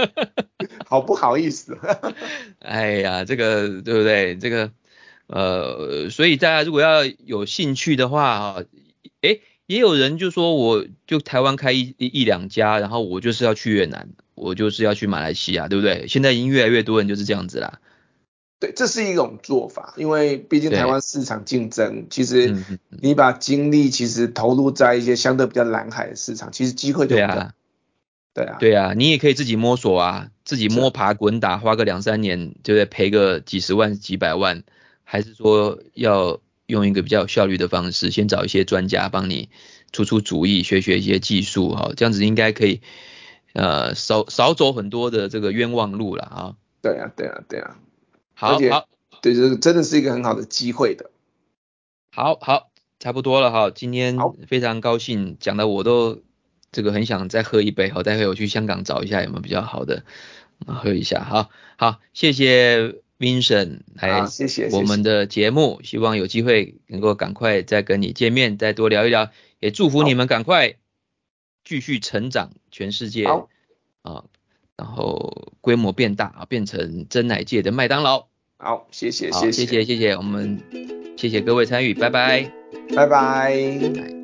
[SPEAKER 2] 好不好意思？
[SPEAKER 1] 哎呀，这个对不对？这个。呃，所以大家如果要有兴趣的话啊，诶，也有人就说我就台湾开一一两家，然后我就是要去越南，我就是要去马来西亚，对不对？现在已经越来越多人就是这样子啦。
[SPEAKER 2] 对，这是一种做法，因为毕竟台湾市场竞争，其实你把精力其实投入在一些相对比较蓝海的市场，其实机会就很大。对啊，
[SPEAKER 1] 对啊，你也可以自己摸索啊，自己摸爬滚打，花个两三年，就得赔个几十万、几百万。还是说要用一个比较有效率的方式，先找一些专家帮你出出主意，学学一些技术哈，这样子应该可以呃少少走很多的这个冤枉路了啊。
[SPEAKER 2] 对啊，对啊，对啊。
[SPEAKER 1] 好，好，
[SPEAKER 2] 对，这真的是一个很好的机会的。
[SPEAKER 1] 好好，差不多了哈，今天非常高兴，讲的我都这个很想再喝一杯，好，待会我去香港找一下有没有比较好的，喝一下，好好，谢谢。Vincent 来我们的节目，希望有机会能够赶快再跟你见面，再多聊一聊，也祝福你们赶快继续成长，全世界啊，然后规模变大啊，变成真奶界的麦当劳。
[SPEAKER 2] 好，谢谢，
[SPEAKER 1] 谢谢，谢谢，谢谢，我们谢谢各位参与，拜拜，
[SPEAKER 2] 拜拜。